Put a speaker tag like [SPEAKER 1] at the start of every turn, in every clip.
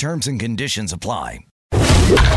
[SPEAKER 1] Terms and conditions apply.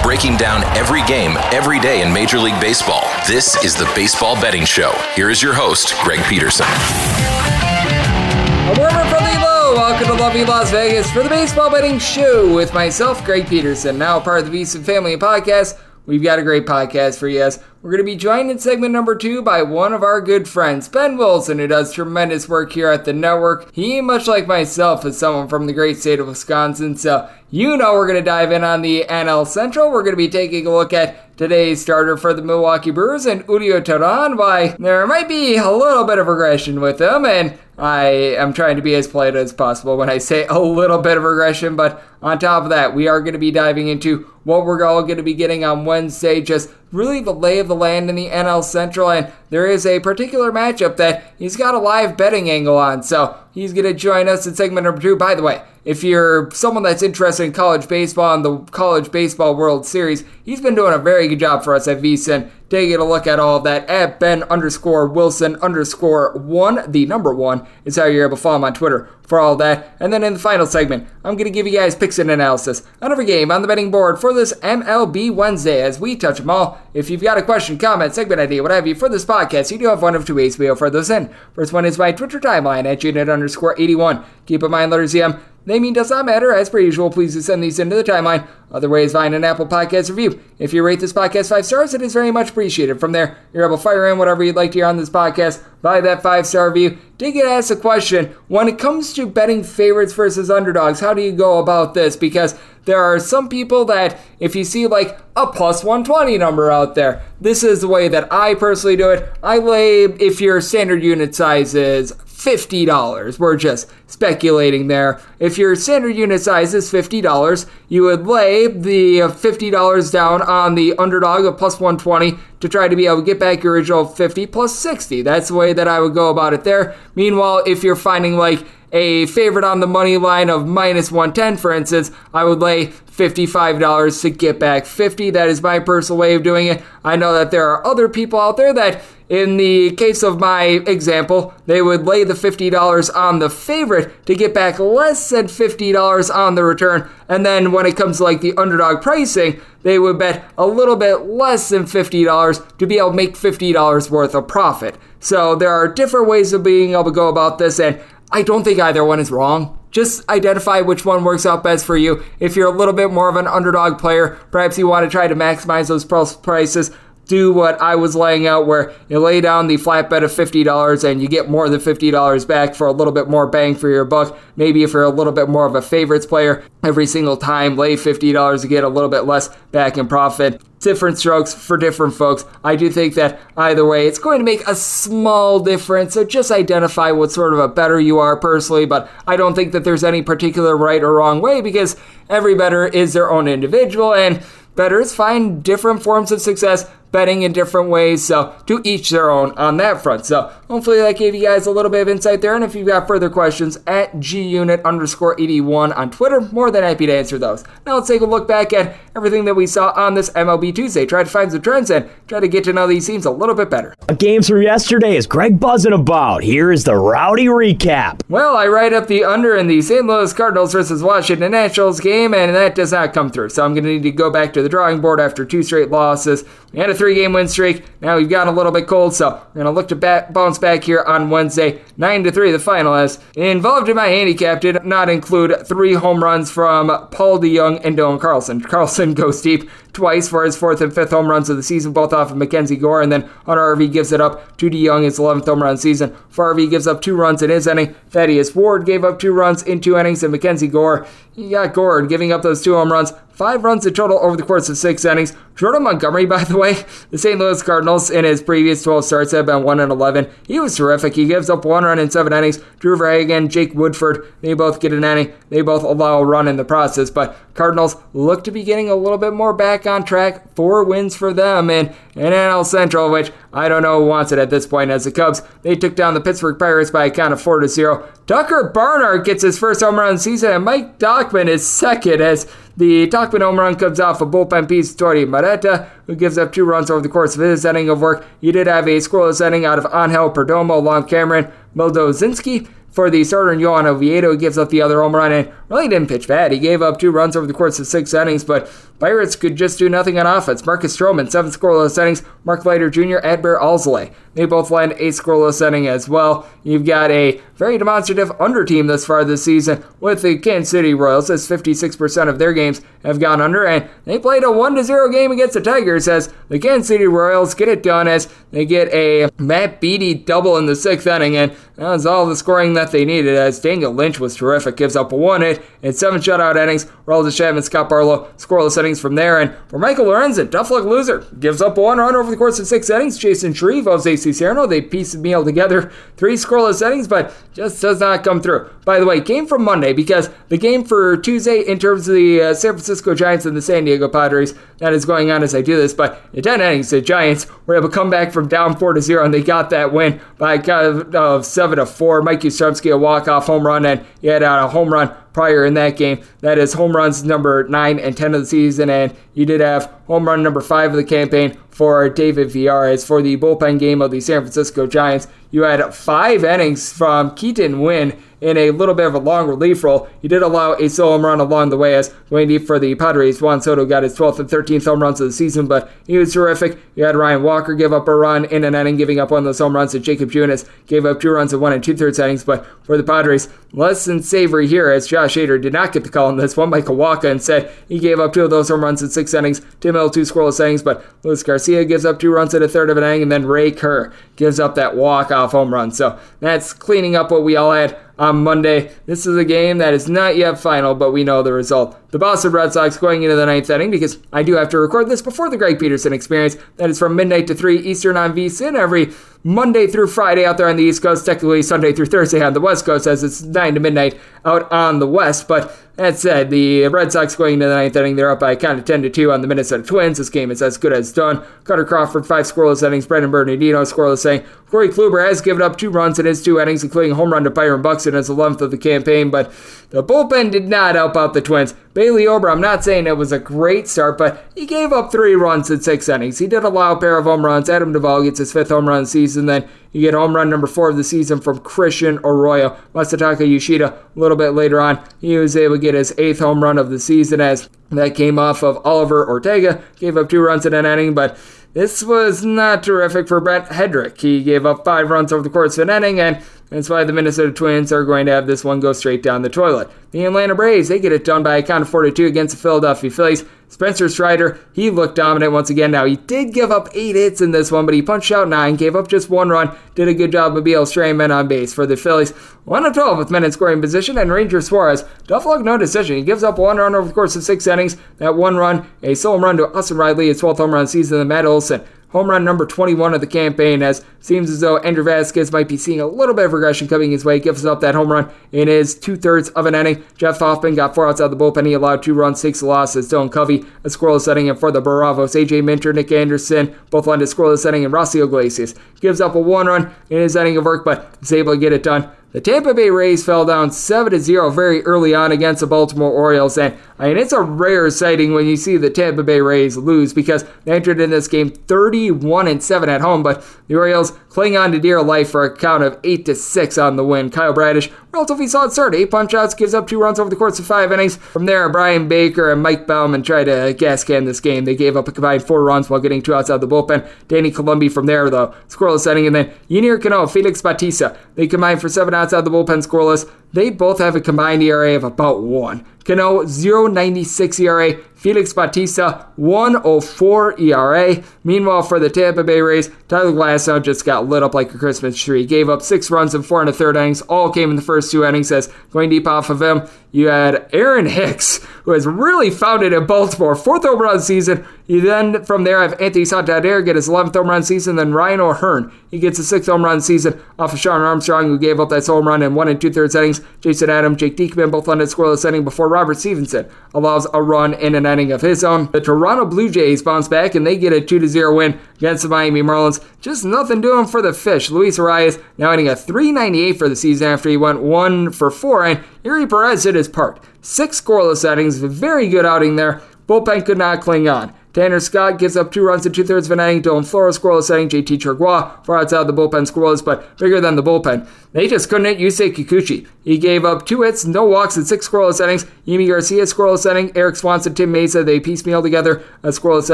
[SPEAKER 2] Breaking down every game, every day in Major League Baseball. This is the Baseball Betting Show. Here is your host, Greg Peterson.
[SPEAKER 3] A warmer from the low. Welcome to lovely Las Vegas for the Baseball Betting Show with myself, Greg Peterson, now part of the VSiN Family Podcast. We've got a great podcast for you. We're going to be joined in segment number two by one of our good friends, Ben Wilson, who does tremendous work here at the network. He, much like myself, is someone from the great state of Wisconsin, so you know we're going to dive in on the NL Central. We're going to be taking a look at today's starter for the Milwaukee Brewers and Julio Teheran. Why there might be a little bit of regression with him, and I am trying to be as polite as possible when I say a little bit of regression. But on top of that, we are going to be diving into what we're all going to be getting on Wednesday. Just really the lay of the land in the NL Central, and there is a particular matchup that he's got a live betting angle on. So he's going to join us in segment number two. By the way, if you're someone that's interested in college baseball and the College Baseball World Series, he's been doing a very good job for us at VSiN. Taking a look at all of that at Ben underscore Wilson underscore one. The number one is how you're able to follow him on Twitter for all that. And then in the final segment, I'm going to give you guys picks and analysis on every game on the betting board for this MLB Wednesday as we touch them all. If you've got a question, comment, segment idea, what have you for this podcast, you do have one of two ways we offer those in. First one is my Twitter timeline at Unit underscore 81. Keep in mind, letters EM Naming does not matter. As per usual, please send these into the timeline. Other ways, find an Apple Podcast review. If you rate this podcast five stars, it is very much appreciated. From there, you're able to fire in whatever you'd like to hear on this podcast. By that five star review, did get asked a question. When it comes to betting favorites versus underdogs, how do you go about this? Because there are some people that, if you see like a plus 120 number out there, this is the way that I personally do it. I lay, if your standard unit size is $50. We're just speculating there. If your standard unit size is $50, you would lay the $50 down on the underdog of plus 120 to try to be able to get back your original 50 plus 60. That's the way that I would go about it there. Meanwhile, if you're finding like a favorite on the money line of minus 110, for instance, I would lay $55 to get back 50. That is my personal way of doing it. I know that there are other people out there that in the case of my example, they would lay the $50 on the favorite to get back less than $50 on the return. And then when it comes to like the underdog pricing, they would bet a little bit less than $50 to be able to make $50 worth of profit. So there are different ways of being able to go about this, and I don't think either one is wrong. Just identify which one works out best for you. If you're a little bit more of an underdog player, perhaps you want to try to maximize those prices do what I was laying out, where you lay down the flat bet of $50 and you get more than $50 back for a little bit more bang for your buck. Maybe if you're a little bit more of a favorites player, every single time lay $50 to get a little bit less back in profit. Different strokes for different folks. I do think that either way, it's going to make a small difference. So just identify what sort of a better you are personally, but I don't think that there's any particular right or wrong way because every better is their own individual and betters find different forms of success betting in different ways. So to each their own on that front. So hopefully that gave you guys a little bit of insight there. And if you've got further questions at gunit underscore 81 on Twitter, more than happy to answer those. Now let's take a look back at everything that we saw on this MLB Tuesday. Try to find some trends and try to get to know these teams a little bit better.
[SPEAKER 4] Games from yesterday is Greg buzzing about. Here is the rowdy recap.
[SPEAKER 3] Well, I write up the under in the St. Louis Cardinals versus Washington Nationals game, and that does not come through. So I'm going to need to go back to the drawing board after two straight losses. We had a three game win streak. Now we've gotten a little bit cold, so we're going to look to back, bounce back here on Wednesday. 9 to 3, the final. As involved in my handicap did not include three home runs from Paul DeJong and Dylan Carlson. Carlson goes deep twice for his fourth and fifth home runs of the season, both off of Mackenzie Gore, and then Hunter Harvey gives it up to DeJong, his 11th home run season. Farvey gives up two runs in his inning. Thaddeus Ward gave up two runs in two innings, and Mackenzie Gore, got Gord giving up those two home runs Five runs in total over the course of six innings. Jordan Montgomery, by the way, the St. Louis Cardinals in his previous 12 starts have been 1 and 11. He was terrific. He gives up one run in seven innings. Drew Verhagen, Jake Woodford, they both get an inning. They both allow a run in the process. But Cardinals look to be getting a little bit more back on track. Four wins for them in, in NL Central, which I don't know who wants it at this point. As the Cubs, they took down the Pittsburgh Pirates by a count of 4 to 0. Tucker Barnhart gets his first home run of season, and Mike Tauchman is second as the Tauchman home run comes off a bullpen piece, Dauri Moreta, who gives up two runs over the course of his inning of work. He did have a scoreless inning out of Angel Perdomo along Cameron Mildozinski. For the starter, Johan Oviedo gives up the other home run and really didn't pitch bad. He gave up two runs over the course of six innings, but Pirates could just do nothing on offense. Marcus Stroman, seven scoreless innings. Mark Leiter Jr., Adbert Alzolay. They both land a scoreless inning as well. You've got a very demonstrative under team thus far this season with the Kansas City Royals, as 56% of their games have gone under, and they played a 1 0 game against the Tigers as the Kansas City Royals get it done as they get a Matt Beaty double in the sixth inning, and that was all the scoring that they needed as Daniel Lynch was terrific, gives up a 1 hit and seven shutout innings. Aroldis Chapman, Scott Barlow, scoreless innings from there, and for Michael Lorenzen, tough luck loser, gives up one run over the course of six innings. Chasen Shreve, Jose Cisnero, they piece the meal together three scoreless innings, but just does not come through. By the way, game from Monday because the game for Tuesday in terms of the uh, San Francisco Giants and the San Diego Padres that is going on as I do this. But in 10 innings, the Giants were able to come back from down 4 to 0 and they got that win by a count of 7 to 4. Mike Yastrzemski, a walk-off home run, and he had a home run prior in that game. That is home runs number 9 and 10 of the season, and you did have home run number 5 of the campaign for David Villarez for the bullpen game of the San Francisco Giants. You had five innings from Keaton Winn in a little bit of a long relief role. He did allow a solo home run along the way as going deep for the Padres. Juan Soto got his 12th and 13th home runs of the season, but he was terrific. You had Ryan Walker give up a run in an inning, giving up one of those home runs. And Jakob Junis gave up two runs in one and two thirds innings. But for the Padres, less than savory here as Josh Hader did not get the call on this one. Michael Wacha instead he gave up two of those home runs in six innings. Tim Hill two scoreless innings, but Luis Garcia gives up two runs in a third of an inning, and then Ray Kerr gives up that walk off home run. So that's cleaning up what we all had on Monday. This is a game that is not yet final, but we know the result. The Boston Red Sox going into the ninth inning because I do have to record this before the Greg Peterson experience. That is from midnight to 3 Eastern on VSIN every Monday through Friday out there on the East Coast, technically Sunday through Thursday on the West Coast, as it's 9 to midnight out on the West. But that said, the Red Sox going into the ninth inning, they're up by a count of 10 to 2 on the Minnesota Twins. This game is as good as done. Kutter Crawford, five scoreless innings. Brennan Bernardino, scoreless inning. Corey Kluber has given up two runs in his two innings, including a home run to Byron Buxton as the 11th of the campaign, but the bullpen did not help out the Twins. Bailey Ober, I'm not saying it was a great start, but he gave up three runs in six innings. He did allow a pair of home runs. Adam Duvall gets his fifth home run season. Then you get home run number four of the season from Christian Arroyo. Masataka Yoshida, a little bit later on, he was able to get his eighth home run of the season as that came off of Oliver Ortega. Gave up two runs in an inning, but this was not terrific for Brent Headrick. He gave up five runs over the course of an inning, and that's why the Minnesota Twins are going to have this one go straight down the toilet. The Atlanta Braves, they get it done by a count of 42 against the Philadelphia Phillies. Spencer Strider, he looked dominant once again. Now, he did give up eight hits in this one, but he punched out nine, gave up just one run, did a good job of being straying men on base for the Phillies. 1 of 12 with men in scoring position, and Ranger Suarez, tough luck, no decision. He gives up one run over the course of six innings. That one run, a solo run to Austin Riley, his 12th home run season, and Matt Olson home run number 21 of the campaign as seems as though Andrew Vasquez might be seeing a little bit of regression coming his way. Gives up that home run in his two thirds of an inning. Jeff Hoffman got four outs out of the bullpen. He allowed two runs, six losses. Dylan Covey, a scoreless setting, and for the Bravos, AJ Minter, Nick Anderson, both on a scoreless setting, and Raisel Iglesias gives up a one run in his inning of work, but is able to get it done. The Tampa Bay Rays fell down 7 0 very early on against the Baltimore Orioles, and I mean, it's a rare sighting when you see the Tampa Bay Rays lose because they entered in this game 31 and 7 at home, but the Orioles cling on to dear life for a count of 8 to 6 on the win. Kyle Bradish, relatively solid start, 8 punch outs, gives up 2 runs over the course of 5 innings. From there, Bryan Baker and Mike Baumann tried to gas can this game. They gave up a combined 4 runs while getting 2 outs out of the bullpen. Danny Coulombe from there, though, scoreless setting, and then Yennier Cano, Felix Bautista, they combined for 7 outs out of the bullpen scoreless. They both have a combined ERA of about 1. Cano 0.96 ERA, Felix Bautista 104 ERA. Meanwhile, for the Tampa Bay Rays, Tyler Glasnow just got lit up like a Christmas tree. Gave up six runs in four and a third innings. All came in the first two innings. As going deep off of him, you had Aaron Hicks, who has really found it in Baltimore. Fourth home run season. You then, from there, have Anthony Santander get his 11th home run season. Then Ryan O'Hearn, he gets a sixth home run season off of Shawn Armstrong, who gave up that home run in one and two thirds innings. Jason Adam, Jake Diekman both on a scoreless inning before Robert Stephenson allows a run in an inning of his own. The Toronto Blue Jays bounce back and they get a 2 0 win against the Miami Marlins. Just nothing doing for the Fish. Luis Arraez now hitting a 398 for the season after he went 1 for 4, and Eury Perez did his part. Six scoreless innings, very good outing there. Bullpen could not cling on. Tanner Scott gives up two runs in two thirds of an inning. Dylan Floro scoreless inning. JT Chargois far outside the bullpen scoreless, but bigger than the bullpen. They just couldn't hit Yusei Kikuchi. He gave up two hits, no walks, in six scoreless innings. Yimi Garcia scoreless inning. Erik Swanson, Tim Mayza, they piecemeal together a scoreless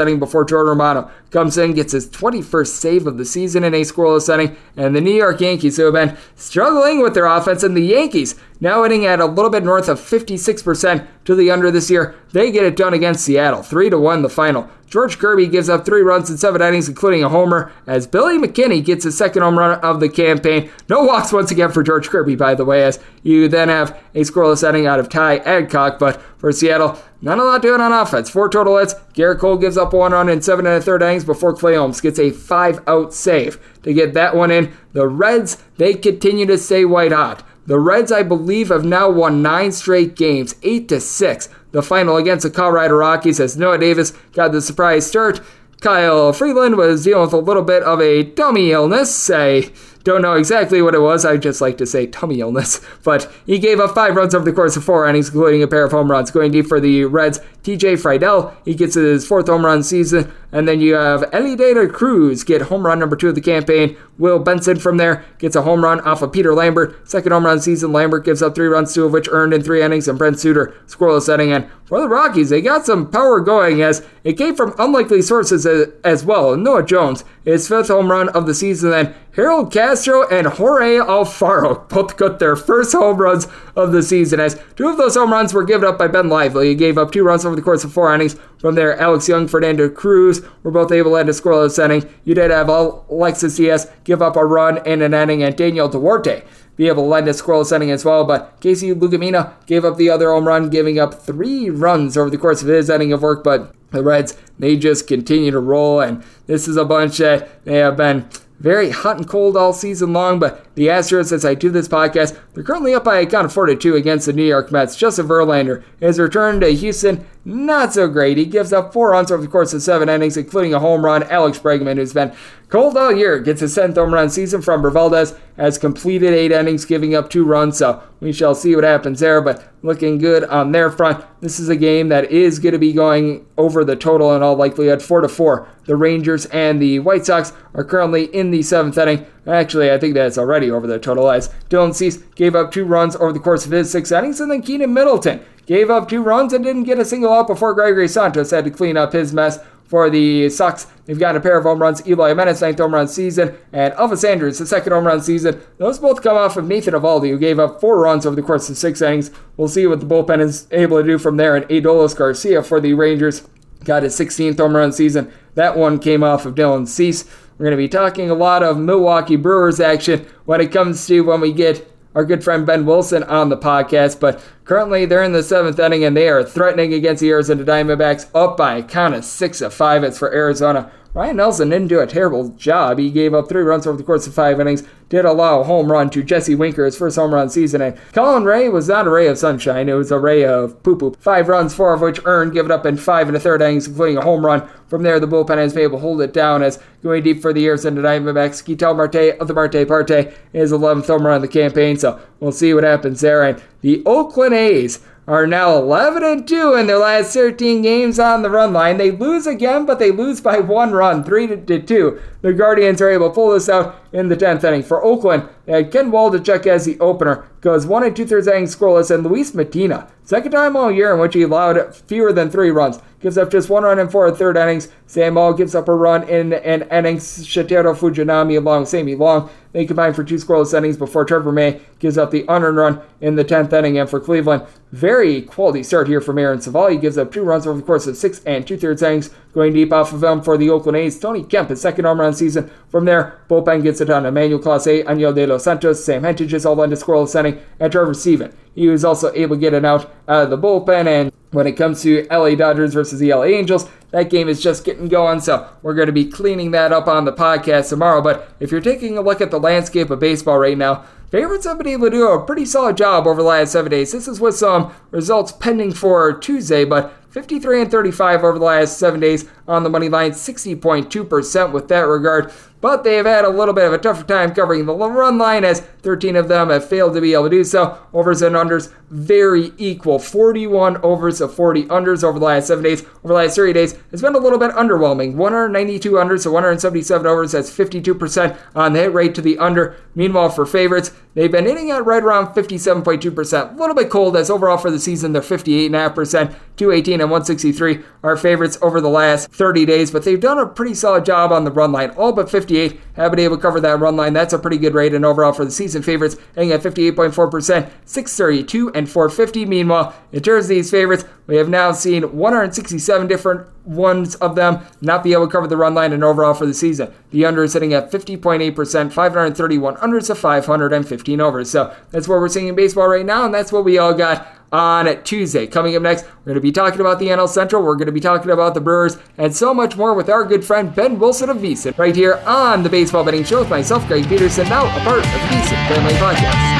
[SPEAKER 3] inning before Jordan Romano comes in, gets his 21st save of the season in a scoreless inning. And the New York Yankees, who have been struggling with their offense, and the Yankees now hitting at a little bit north of 56% to the under this year. They get it done against Seattle, 3 to 1 the final. George Kirby gives up three runs in seven innings, including a homer, as Billy McKinney gets his second home run of the campaign. No walks once again for George Kirby, by the way, as you then have a scoreless inning out of Ty Adcock. But for Seattle, not a lot doing on offense. Four total hits. Gerrit Cole gives up one run in seven and a third innings before Clay Holmes gets a five out save to get that one in. The Reds, they continue to stay white hot. The Reds, I believe, have now won nine straight games, eight to six. The final against the Colorado Rockies as Noah Davis got the surprise start. Kyle Freeland was dealing with a little bit of a tummy illness. I don't know exactly what it was. I just like to say tummy illness. But he gave up five runs over the course of four innings, including a pair of home runs. Going deep for the Reds, TJ Friedl, he gets his fourth home run season. And then you have Elly De Cruz get home run number two of the campaign. Will Benson from there gets a home run off of Peter Lambert. Second home run season. Lambert gives up three runs, two of which earned in three innings. And Brent Suter scoreless setting. in. for the Rockies, they got some power going as it came from unlikely sources as well. Nolan Jones, his fifth home run of the season. Then Harold Castro and Jorge Alfaro both got their first home runs of the season as two of those home runs were given up by Ben Lively. He gave up two runs over the course of four innings. From there, Alex Young, Fernando Cruz were both able to end a scoreless inning. You did have Alexis Diaz give up a run in an inning, and Daniel Duarte be able to lend a scoreless inning as well. But Casey Legumina gave up the other home run, giving up three runs over the course of his inning of work. But the Reds, they just continue to roll, and this is a bunch that they have been very hot and cold all season long, but the Astros, as I do this podcast, they're currently up by a count of 4 to 2 against the New York Mets. Justin Verlander has returned to Houston, not so great. He gives up four runs over the course of seven innings, including a home run. Alex Bregman, who's been cold all year, gets his 10th home run season from Valdez, has completed eight innings, giving up two runs, so we shall see what happens there, but looking good on their front. This is a game that is going to be going over the total in all likelihood, 4 to 4. The Rangers and the White Sox are currently in the seventh inning. Actually, I think that's already over the total as Dylan Cease gave up two runs over the course of his six innings, and then Keynan Middleton gave up two runs and didn't get a single out before Gregory Santos had to clean up his mess for the Sox. They've got a pair of home runs. Eloy Jimenez, ninth home run season, and Elvis Andrus, the second home run season. Those both come off of Nathan Eovaldi, who gave up four runs over the course of six innings. We'll see what the bullpen is able to do from there. And Adolis Garcia for the Rangers got his 16th home run season. That one came off of Dylan Cease. We're going to be talking a lot of Milwaukee Brewers action when it comes to when we get our good friend Ben Wilson on the podcast. But Currently, they're in the seventh inning and they are threatening against the Arizona Diamondbacks up by a count of six of five. It's for Arizona. Ryne Nelson didn't do a terrible job. He gave up three runs over the course of five innings, did allow a home run to Jesse Winker, his first home run season. And Colin Rea was not a ray of sunshine, it was a ray of poo poo. Five runs, four of which earned, given up in five and a third innings, including a home run. From there, the bullpen has been able to hold it down as going deep for the Arizona Diamondbacks. Ketel Marte of the Marte Parte is 11th home run of the campaign, so we'll see what happens there. And the Oakland A's are now 11 and 2 in their last 13 games on the run line. They lose again, but they lose by one run, 3 to 2. The Guardians are able to pull this out in the 10th inning. For Oakland, they had Ken Waldichuk as the opener, goes 1 and 2 thirds innings scoreless, and Luis Medina, second time all year in which he allowed fewer than three runs, gives up just one run in four third innings. Sam Moll gives up a run in an inning. Shintaro Fujinami along Sammy Long. They combine for two scoreless innings before Trevor May gives up the unearned run in the 10th inning. And for Cleveland, very quality start here from Aaron Civale. He gives up two runs over the course of six and two thirds innings. Going deep off of him for the Oakland A's, Tony Kemp, his second home run season. From there, bullpen gets it on Emmanuel Clase, Enyel De Los Santos, Sam Hentges is all into scoreless inning, and Trevor Stephan. He was also able to get it out out of the bullpen. And when it comes to LA Dodgers versus the LA Angels, that game is just getting going, so we're going to be cleaning that up on the podcast tomorrow. But if you're taking a look at the landscape of baseball right now, favorites have been able to do a pretty solid job over the last seven days. This is with some results pending for Tuesday, but 53 and 35 over the last seven days on the money line, 60.2% with that regard. But they have had a little bit of a tougher time covering the run line as 13 of them have failed to be able to do so. Overs and unders very equal. 41 overs of 40 unders over the last seven days. Over the last 30 days, it's been a little bit underwhelming. 192 unders to 177 overs. That's 52% on the hit rate to the under. Meanwhile, for favorites, they've been hitting at right around 57.2%. A little bit cold as overall for the season, they're 58.5%. 218 and 163 are favorites over the last 30 days, but they've done a pretty solid job on the run line. All but 58 have been able to cover that run line. That's a pretty good rate. And overall for the season favorites, hitting at 58.4%, 632 and 450. Meanwhile, in terms of these favorites, we have now seen 167 different ones of them not be able to cover the run line and overall for the season. The under is sitting at 50.8%, 531 unders to 515 overs. So that's what we're seeing in baseball right now, and that's what we all got on Tuesday. Coming up next, we're going to be talking about the NL Central. We're going to be talking about the Brewers and so much more with our good friend Ben Wilson of VSiN right here on the Baseball Betting Show with myself, Greg Peterson, now a part of the VSiN Family Podcast.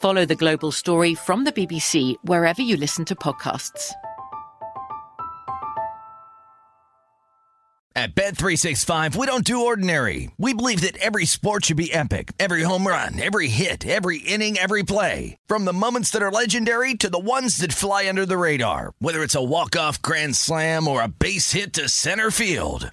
[SPEAKER 5] Follow the global story from the BBC wherever you listen to podcasts.
[SPEAKER 1] At Bet365, we don't do ordinary. We believe that every sport should be epic. Every home run, every hit, every inning, every play. From the moments that are legendary to the ones that fly under the radar. Whether it's a walk-off grand slam or a base hit to center field.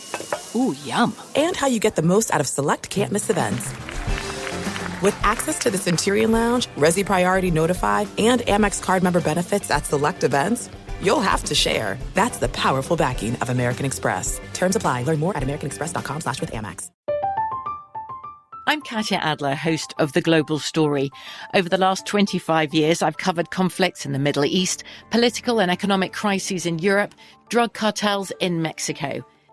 [SPEAKER 6] Ooh, yum.
[SPEAKER 7] And how you get the most out of select can't miss events. With access to the Centurion Lounge, Resy Priority Notified, and Amex card member benefits at select events, you'll have to share. That's the powerful backing of American Express. Terms apply. Learn more at americanexpress.com slash with Amex.
[SPEAKER 5] I'm Katya Adler, host of The Global Story. Over the last 25 years, I've covered conflicts in the Middle East, political and economic crises in Europe, drug cartels in Mexico.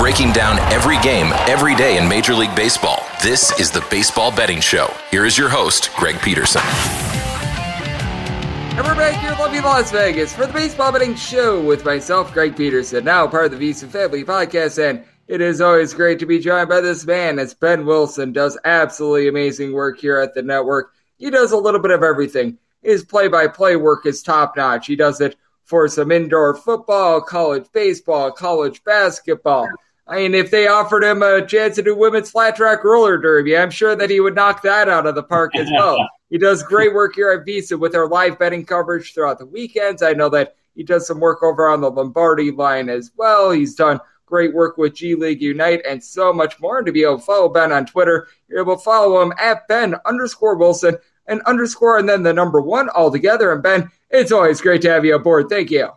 [SPEAKER 2] Breaking down every game, every day in Major League Baseball. This is the Baseball Betting Show. Here is your host, Greg Peterson.
[SPEAKER 3] And we're back here in lovely Las Vegas for the Baseball Betting Show with myself, Greg Peterson, now part of the VSiN Family Podcast. And it is always great to be joined by this man as Ben Wilson does absolutely amazing work here at the network. He does a little bit of everything. His play by play work is top notch. He does it for some indoor football, college baseball, college basketball. I mean, if they offered him a chance to do women's flat track roller derby, I'm sure that he would knock that out of the park as well. he does great work here at VSiN with our live betting coverage throughout the weekends. I know that he does some work over on the Lombardi line as well. He's done great work with G League Unite and so much more. And to be able to follow Ben on Twitter, you're able to follow him at Ben underscore Wilson and underscore and then the number one all together. And Ben, it's always great to have you aboard. Thank you.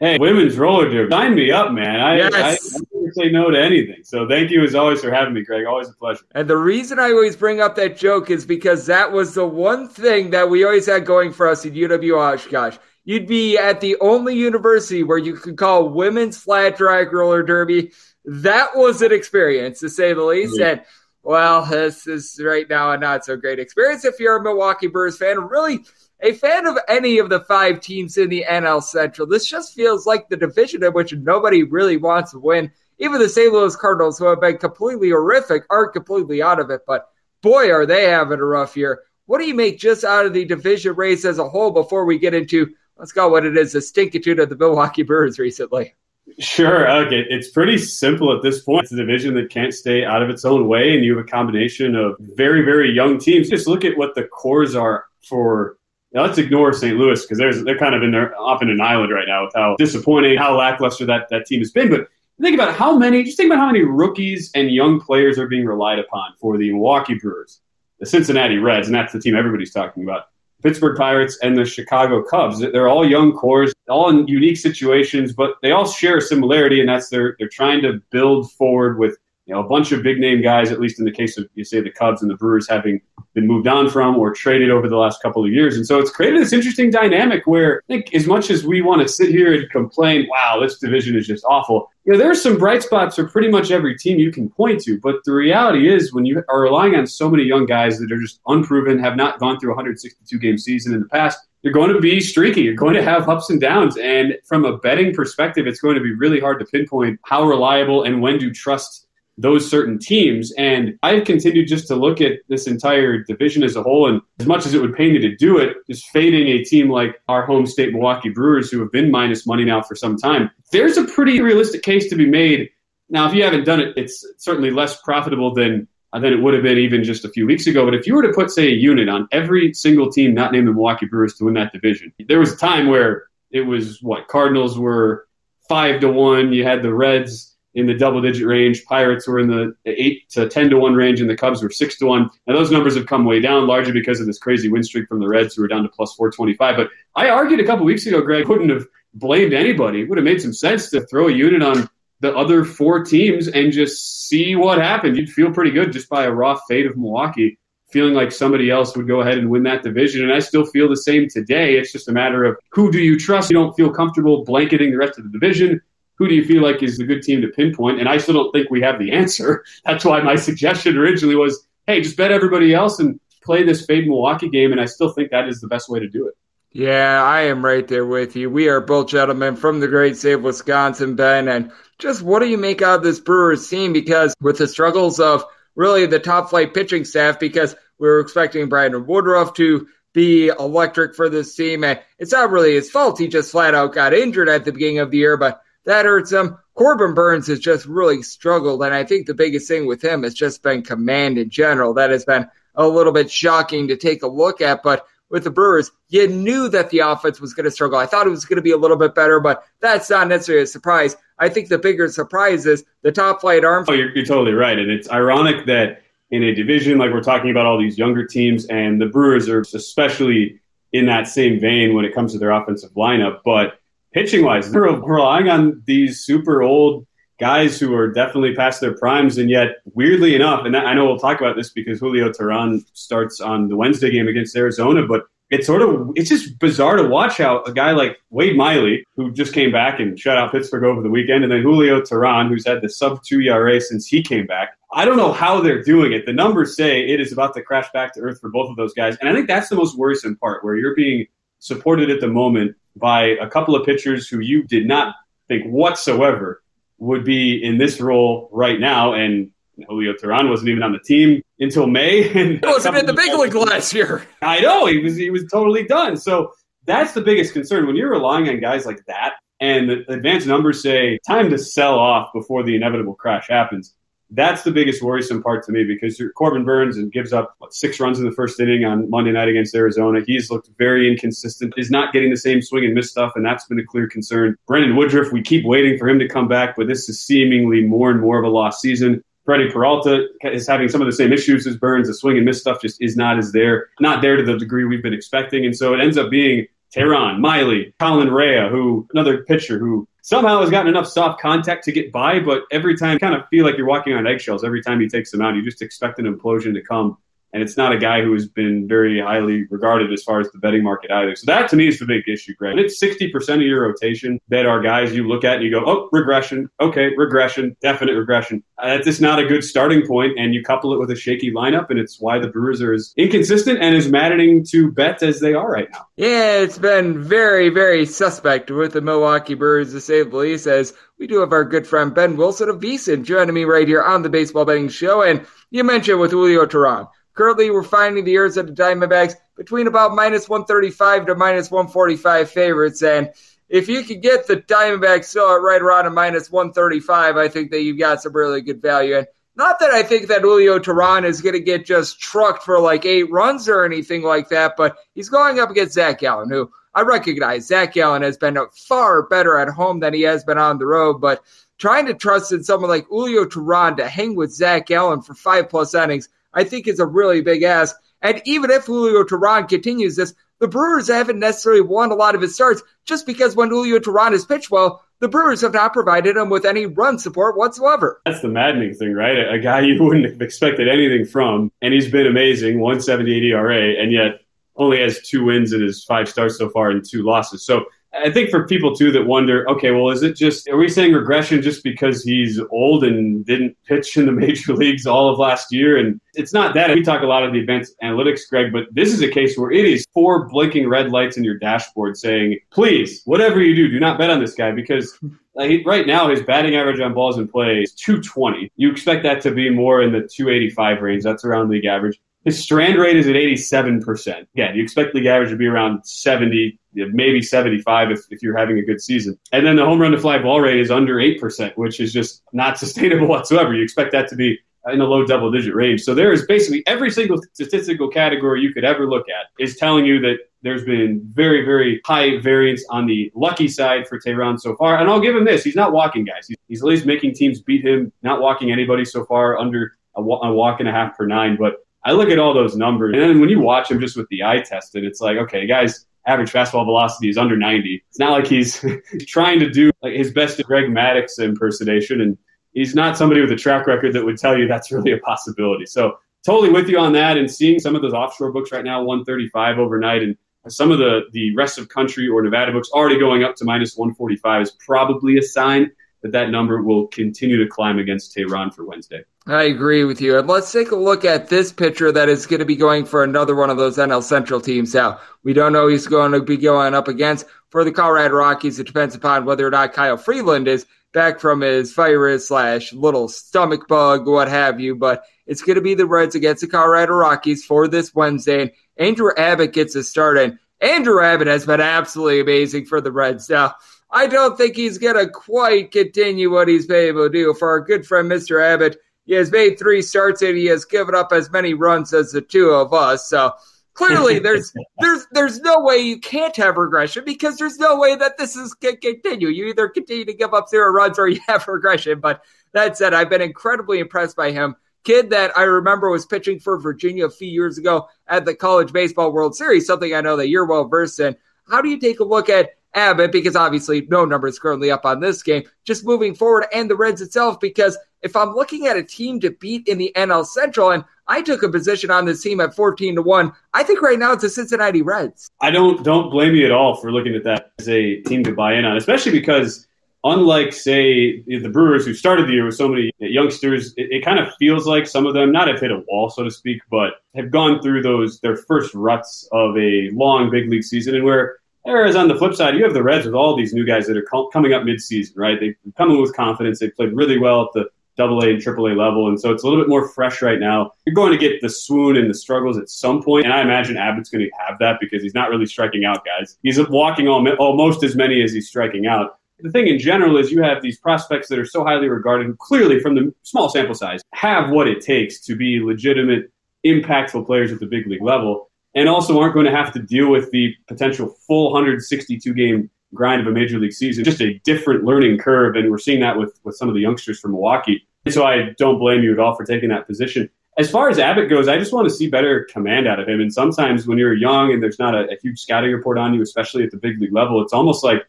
[SPEAKER 8] Hey, women's roller derby. Sign me up, man. I,
[SPEAKER 3] Yes.
[SPEAKER 8] I, I never say no to anything. So thank you as always for having me, Greg. Always a pleasure.
[SPEAKER 3] And the reason I always bring up that joke is because that was the one thing that we always had going for us at UW Oshkosh. You'd be at the only university where you could call women's flat drag roller derby. That was an experience, to say the least. Mm-hmm. And well, this is right now a not so great experience if you're a Milwaukee Brewers fan. Really, a fan of any of the five teams in the NL Central. This just feels like the division in which nobody really wants to win. Even the St. Louis Cardinals, who have been completely horrific, aren't completely out of it. But boy, are they having a rough year. What do you make just out of the division race as a whole before we get into, let's call what it is, the stinkitude of the Milwaukee Brewers recently?
[SPEAKER 8] Sure. Okay. It's pretty simple at this point. It's a division that can't stay out of its own way, and you have a combination of very, very young teams. Just look at what the cores are for. Now let's ignore St. Louis because they're kind of in their off in an island right now with how disappointing, how lackluster that, that team has been. But think about how many. Just think about how many rookies and young players are being relied upon for the Milwaukee Brewers, the Cincinnati Reds, and that's the team everybody's talking about. Pittsburgh Pirates and the Chicago Cubs. They're all young cores, all in unique situations, but they all share a similarity, and that's they're they're trying to build forward with you know a bunch of big name guys. At least in the case of you say the Cubs and the Brewers having been moved on from or traded over the last couple of years, and so it's created this interesting dynamic where I think as much as we want to sit here and complain, wow, this division is just awful. You know, there's some bright spots for pretty much every team you can point to, but the reality is when you are relying on so many young guys that are just unproven, have not gone through a 162 game season in the past, you're going to be streaky. You're going to have ups and downs. And from a betting perspective, it's going to be really hard to pinpoint how reliable and when to trust those certain teams. And I've continued just to look at this entire division as a whole. And as much as it would pain me to do it, just fading a team like our home state Milwaukee Brewers, who have been minus money now for some time, there's a pretty realistic case to be made. Now, if you haven't done it, it's certainly less profitable than than it would have been even just a few weeks ago. But if you were to put, say, a unit on every single team not named the Milwaukee Brewers to win that division, there was a time where it was what Cardinals were five to one. You had the Reds in the double digit range. Pirates were in the eight to ten to one range, and the Cubs were six to one. And those numbers have come way down, largely because of this crazy win streak from the Reds, who were down to plus four twenty five. But I argued a couple weeks ago, Greg wouldn't have blamed anybody. It would have made some sense to throw a unit on the other four teams and just see what happened. You'd feel pretty good just by a raw fade of Milwaukee feeling like somebody else would go ahead and win that division. And I still feel the same today. It's just a matter of who do you trust? You don't feel comfortable blanketing the rest of the division. Who do you feel like is the good team to pinpoint? And I still don't think we have the answer. That's why my suggestion originally was, hey, just bet everybody else and play this fade Milwaukee game. And I still think that is the best way to do it.
[SPEAKER 3] Yeah, I am right there with you. We are both gentlemen from the great state of Wisconsin, Ben. And just what do you make out of this Brewers team? Because with the struggles of really the top flight pitching staff, because we were expecting Brandon Woodruff to be electric for this team. And it's not really his fault. He just flat out got injured at the beginning of the year, but that hurts him. Corbin Burnes has just really struggled. And I think the biggest thing with him has just been command in general. That has been a little bit shocking to take a look at. But with the Brewers, you knew that the offense was going to struggle. I thought it was going to be a little bit better, but that's not necessarily a surprise. I think the bigger surprise is the top flight arm.
[SPEAKER 8] Oh, you're, you're totally right. And it's ironic that in a division like we're talking about all these younger teams, and the Brewers are especially in that same vein when it comes to their offensive lineup. But pitching wise, they're relying on these super old guys who are definitely past their primes, and yet weirdly enough, and I know we'll talk about this because Julio Teheran starts on the Wednesday game against Arizona, but it's sort of it's just bizarre to watch how a guy like Wade Miley, who just came back and shut out Pittsburgh over the weekend, and then Julio Teheran, who's had the sub two ERA since he came back. I don't know how they're doing it. The numbers say it is about to crash back to earth for both of those guys, and I think that's the most worrisome part, where you're being supported at the moment by a couple of pitchers who you did not think whatsoever would be in this role right now, and Julio Teheran wasn't even on the team until May. And
[SPEAKER 3] he wasn't in the big league last year.
[SPEAKER 8] I know he was. He was totally done. So that's the biggest concern when you're relying on guys like that, and the advanced numbers say time to sell off before the inevitable crash happens. That's the biggest worrisome part to me because Corbin Burnes and gives up what, six runs in the first inning on Monday night against Arizona. He's looked very inconsistent. Is not getting the same swing and miss stuff, and that's been a clear concern. Brandon Woodruff, we keep waiting for him to come back, but this is seemingly more and more of a lost season. Freddie Peralta is having some of the same issues as Burnes. The swing and miss stuff just is not as there, not there to the degree we've been expecting, and so it ends up being Teheran, Miley, Colin Rea, who another pitcher who somehow has gotten enough soft contact to get by, but every time kind of feel like you're walking on eggshells every time he takes them out. You just expect an implosion to come and it's not a guy who has been very highly regarded as far as the betting market either. So that to me is the big issue, Greg. And it's 60% of your rotation that are guys you look at and you go, oh, regression. Okay, regression, definite regression. Uh, that's just not a good starting point, and you couple it with a shaky lineup, and it's why the Brewers are as inconsistent and as maddening to bet as they are right now.
[SPEAKER 3] Yeah, it's been very, very suspect with the Milwaukee Brewers, to say the least, as we do have our good friend Ben Wilson of VSiN joining me right here on the Baseball Betting Show. And you mentioned with Julio Teheran. Currently, we're finding the Arizona the Diamondbacks between about minus 135 to minus 145 favorites. And if you could get the Diamondbacks still at right around a minus 135, I think that you've got some really good value. And not that I think that Julio Teheran is going to get just trucked for like eight runs or anything like that, but he's going up against Zach Allen, who I recognize Zach Allen has been far better at home than he has been on the road, but trying to trust in someone like Julio Teheran to hang with Zach Allen for five plus innings, I think is a really big ask. And even if Julio Teheran continues this, the Brewers haven't necessarily won a lot of his starts just because when Julio Teheran has pitched well, the Brewers have not provided him with any run support whatsoever.
[SPEAKER 8] That's the maddening thing, right? A guy you wouldn't have expected anything from, and he's been amazing, 178 ERA, and yet only has two wins in his five starts so far and two losses. So I think for people too that wonder, okay, well, is it just are we saying regression just because he's old and didn't pitch in the major leagues all of last year? And it's not that. We talk a lot of the advanced analytics, Greg, but this is a case where it is four blinking red lights in your dashboard saying, please, whatever you do, do not bet on this guy because right now his batting average on balls in play is 220. You expect that to be more in the 285 range. That's around league average. His strand rate is at 87%. Yeah, you expect league average to be around 70, maybe 75 if, if you're having a good season. And then the home run to fly ball rate is under 8%, which is just not sustainable whatsoever. You expect that to be in the low double digit range. So there is basically every single statistical category you could ever look at is telling you that there's been very, very high variance on the lucky side for Teheran so far. And I'll give him this. He's not walking guys. He's, at least making teams beat him, not walking anybody so far under a, a walk and a half per nine. But I look at all those numbers, and then when you watch him just with the eye tested, it's like, okay, guys, average fastball velocity is under 90. It's not like he's trying to do like his best Greg Maddux impersonation, and he's not somebody with a track record that would tell you that's really a possibility. So totally with you on that. And seeing some of those offshore books right now, 135 overnight, and some of the the rest of country or Nevada books already going up to minus 145 is probably a sign that that number will continue to climb against Teheran for Wednesday.
[SPEAKER 3] I agree with you. And let's take a look at this pitcher that is going to be going for another one of those NL Central teams now. We don't know he's going to be going up against for the Colorado Rockies. It depends upon whether or not Kyle Freeland is back from his virus slash little stomach bug, what have you. But it's going to be the Reds against the Colorado Rockies for this Wednesday. And Andrew Abbott gets a start. And Andrew Abbott has been absolutely amazing for the Reds. Now, I don't think he's going to quite continue what he's been able to do. For our good friend, Mr. Abbott, he has made three starts and he has given up as many runs as the two of us. So clearly, there's there's there's no way you can't have regression because there's no way that this is going to continue. You either continue to give up zero runs or you have regression. But that said, I've been incredibly impressed by him. Kid that I remember was pitching for Virginia a few years ago at the College Baseball World Series, something I know that you're well versed in. How do you take a look at Abbott because obviously no number is currently up on this game. Just moving forward, and the Reds itself because if I'm looking at a team to beat in the NL Central, and I took a position on this team at 14 to one, I think right now it's the Cincinnati Reds.
[SPEAKER 8] I don't don't blame you at all for looking at that as a team to buy in on, especially because unlike say the Brewers who started the year with so many youngsters, it, it, kind of feels like some of them not have hit a wall, so to speak, but have gone through those their first ruts of a long big league season, and where Whereas on the flip side, you have the Reds with all these new guys that are coming up midseason, right? They've come in with confidence. They played really well at the double A and triple A level. And so it's a little bit more fresh right now. You're going to get the swoon and the struggles at some point, And I imagine Abbott's going to have that because he's not really striking out guys. He's walking almost as many as he's striking out. The thing in general is you have these prospects that are so highly regarded, clearly from the small sample size, have what it takes to be legitimate, impactful players at the big league level and also aren't going to have to deal with the potential full 162 game grind of a major league season. Just a different learning curve, and we're seeing that with with some of the youngsters from Milwaukee. And so I don't blame you at all for taking that position. As far as Abbott goes, I just want to see better command out of him. And sometimes when you're young and there's not a, a huge scouting report on you, especially at the big league level, it's almost like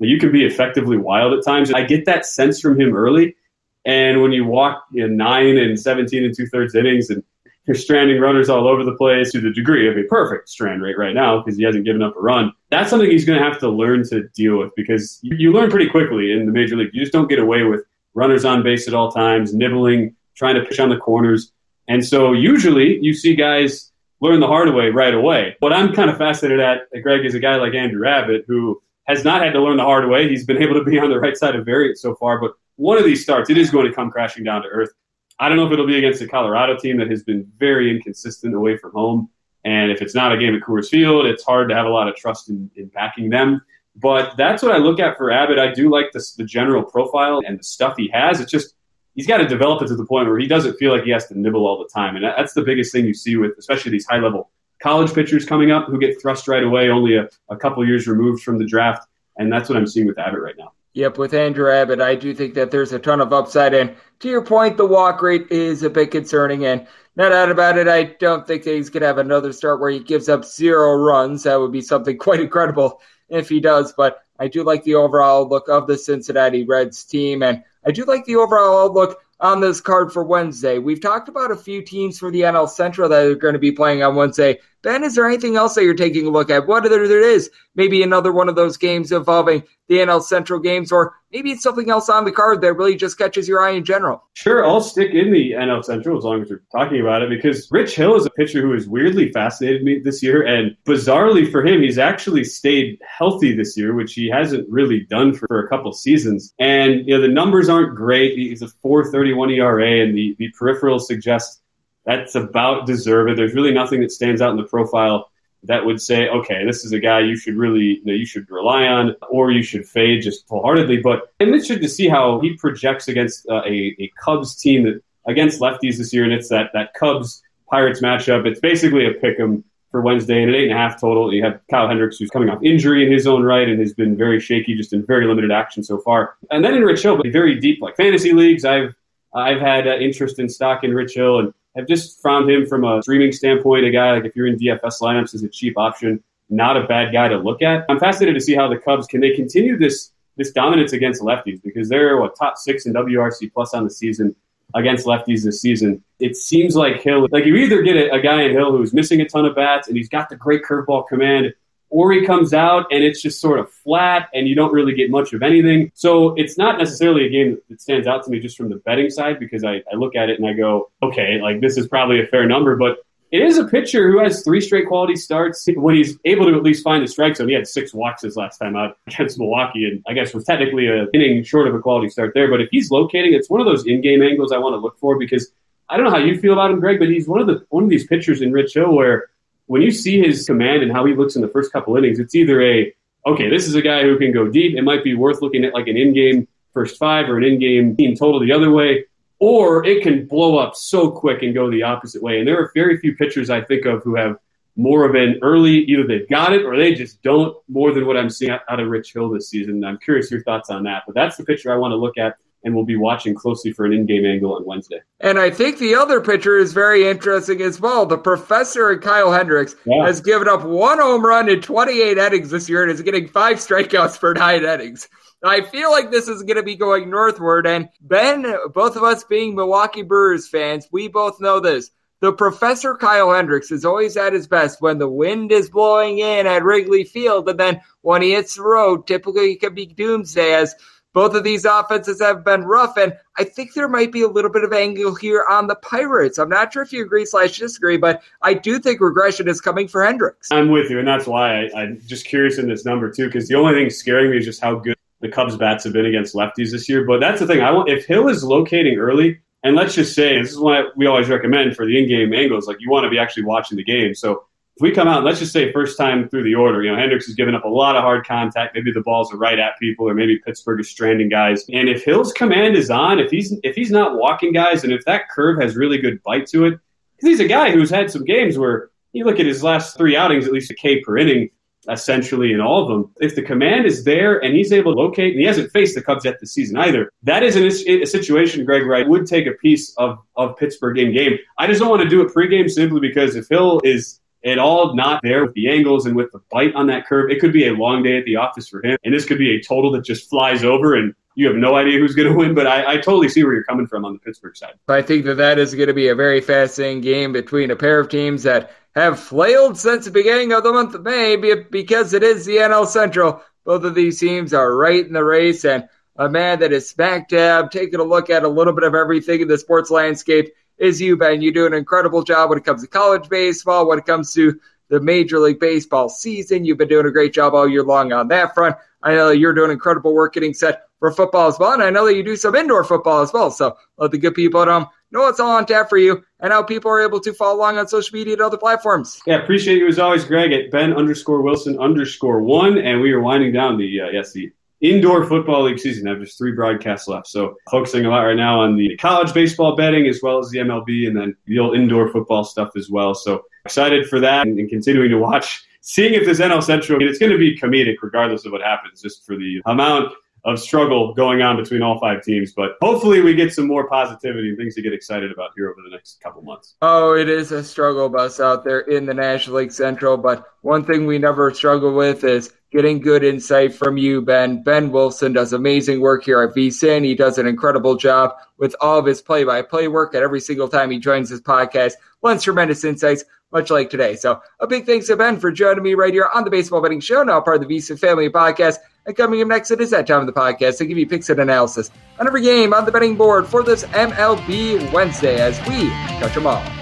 [SPEAKER 8] you can be effectively wild at times. I get that sense from him early. And when you walk in nine and 17 and two thirds innings and you're stranding runners all over the place to the degree of a perfect strand rate right now because he hasn't given up a run. That's something he's going to have to learn to deal with because you, you learn pretty quickly in the major league. You just don't get away with runners on base at all times, nibbling, trying to pitch on the corners. And so usually you see guys learn the hard way right away. What I'm kind of fascinated at, uh, Greg, is a guy like Andrew Abbott who has not had to learn the hard way. He's been able to be on the right side of variance so far, but one of these starts, it is going to come crashing down to earth. I don't know if it'll be against a Colorado team that has been very inconsistent away from home. And if it's not a game at Coors Field, it's hard to have a lot of trust in, in backing them. But that's what I look at for Abbott. I do like the, the general profile and the stuff he has. It's just he's got to develop it to the point where he doesn't feel like he has to nibble all the time. And that's the biggest thing you see with especially these high level college pitchers coming up who get thrust right away, only a, a couple years removed from the draft. And that's what I'm seeing with Abbott right now.
[SPEAKER 3] Yep, with Andrew Abbott, I do think that there's a ton of upside. And to your point, the walk rate is a bit concerning. And not out about it, I don't think that he's going to have another start where he gives up zero runs. That would be something quite incredible if he does. But I do like the overall look of the Cincinnati Reds team. And I do like the overall outlook on this card for Wednesday. We've talked about a few teams for the NL Central that are going to be playing on Wednesday. Ben, is there anything else that you're taking a look at? What there is? Maybe another one of those games involving the NL Central games, or maybe it's something else on the card that really just catches your eye in general.
[SPEAKER 8] Sure, I'll stick in the NL Central as long as we're talking about it because Rich Hill is a pitcher who has weirdly fascinated me this year, and bizarrely for him, he's actually stayed healthy this year, which he hasn't really done for, for a couple seasons. And you know the numbers aren't great. He's a 4.31 ERA, and the the peripherals suggest that's about deserved. There's really nothing that stands out in the profile that would say, okay, this is a guy you should really, you, know, you should rely on, or you should fade just wholeheartedly. But I'm interested to see how he projects against uh, a, a Cubs team that against lefties this year, and it's that that Cubs Pirates matchup. It's basically a pick 'em for Wednesday and an eight and a half total. You have Kyle Hendricks, who's coming off injury in his own right and has been very shaky, just in very limited action so far. And then in Rich Hill, but very deep, like fantasy leagues, I've I've had uh, interest in stock in Rich Hill and have just found him from a streaming standpoint, a guy like if you're in DFS lineups is a cheap option, not a bad guy to look at. I'm fascinated to see how the Cubs can they continue this this dominance against lefties because they're what top six in WRC plus on the season. against lefties this season. It seems like Hill, like you either get a, a guy in Hill who's missing a ton of bats and he's got the great curveball command, or he comes out and it's just sort of flat and you don't really get much of anything. So it's not necessarily a game that stands out to me just from the betting side because I, I look at it and I go, okay, like this is probably a fair number, but it is a pitcher who has three straight quality starts when he's able to at least find the strike zone. He had six walks his last time out against Milwaukee, and I guess was technically a inning short of a quality start there. But if he's locating, it's one of those in-game angles I want to look for because I don't know how you feel about him, Greg, but he's one of the one of these pitchers in Rich Hill where when you see his command and how he looks in the first couple innings, it's either a okay, this is a guy who can go deep. It might be worth looking at like an in-game first five or an in-game team total the other way or it can blow up so quick and go the opposite way. And there are very few pitchers I think of who have more of an early, either they've got it or they just don't, more than what I'm seeing out of Rich Hill this season. I'm curious your thoughts on that. But that's the pitcher I want to look at and we'll be watching closely for an in-game angle on Wednesday.
[SPEAKER 3] And I think the other pitcher is very interesting as well. The professor Kyle Hendricks yeah. has given up one home run in 28 innings this year and is getting five strikeouts for nine innings. I feel like this is going to be going northward. And Ben, both of us being Milwaukee Brewers fans, we both know this. The Professor Kyle Hendricks is always at his best when the wind is blowing in at Wrigley Field. And then when he hits the road, typically it can be doomsday as both of these offenses have been rough. And I think there might be a little bit of angle here on the Pirates. I'm not sure if you agree slash disagree, but I do think regression is coming for Hendricks.
[SPEAKER 8] I'm with you. And that's why I, I'm just curious in this number, too, because the only thing scaring me is just how good the Cubs bats have been against lefties this year. But that's the thing. I want if Hill is locating early, and let's just say this is what we always recommend for the in-game angles. Like you want to be actually watching the game. So if we come out, let's just say first time through the order, you know, Hendricks has given up a lot of hard contact. Maybe the balls are right at people, or maybe Pittsburgh is stranding guys. And if Hill's command is on, if he's if he's not walking guys, and if that curve has really good bite to it, because he's a guy who's had some games where you look at his last three outings, at least a K per inning essentially in all of them. If the command is there and he's able to locate, and he hasn't faced the Cubs yet this season either, that is an, a situation, Greg, I would take a piece of, of Pittsburgh in game. I just don't want to do it pregame simply because if Hill is at all not there with the angles and with the bite on that curve, it could be a long day at the office for him. And this could be a total that just flies over and you have no idea who's going to win, but I, I, totally see where you're coming from on the Pittsburgh side.
[SPEAKER 3] I think that that is going to be a very fascinating game between a pair of teams that have flailed since the beginning of the month of May because it is the NL Central. Both of these teams are right in the race, and a man that is smack dab taking a look at a little bit of everything in the sports landscape is you, Ben. You do an incredible job when it comes to college baseball, when it comes to the Major League Baseball season. You've been doing a great job all year long on that front. I know that you're doing incredible work getting set for football as well, and I know that you do some indoor football as well. So let the good people at home know what's all on tap for you and how people are able to follow along on social media and other platforms.
[SPEAKER 8] Yeah, appreciate you as always, Greg, at Ben underscore Wilson underscore one. And we are winding down the, uh, yes, the indoor football league season. I have just three broadcasts left. So focusing a lot right now on the college baseball betting as well as the MLB and then the old indoor football stuff as well. So excited for that and, continuing to watch. Seeing if this NL Central, I mean, it's going to be comedic regardless of what happens, just for the amount of struggle going on between all five teams. But hopefully, we get some more positivity and things to get excited about here over the next couple months.
[SPEAKER 3] Oh, it is a struggle bus out there in the National League Central. But one thing we never struggle with is getting good insight from you, Ben. Ben Wilson does amazing work here at VSIN. He does an incredible job with all of his play by play work at every single time he joins this podcast. Lends tremendous insights much like today. So a big thanks to Ben for joining me right here on the Baseball Betting Show, now part of the VSIN Family Podcast. And coming up next, it is that time of the podcast to give you picks and analysis on every game on the betting board for this MLB Wednesday as we touch them all.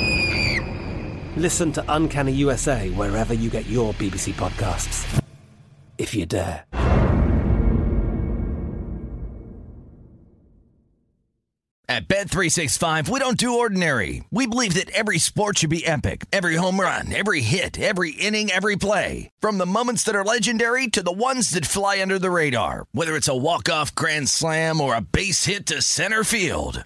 [SPEAKER 9] Listen to Uncanny USA wherever you get your BBC podcasts. If you dare.
[SPEAKER 1] At Bet365, we don't do ordinary. We believe that every sport should be epic. Every home run, every hit, every inning, every play. From the moments that are legendary to the ones that fly under the radar. Whether it's a walk-off grand slam or a base hit to center field.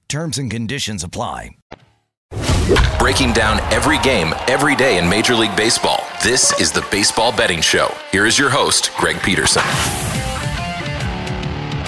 [SPEAKER 1] Terms and conditions apply.
[SPEAKER 2] Breaking down every game, every day in Major League Baseball. This is the Baseball Betting Show. Here is your host, Greg Peterson.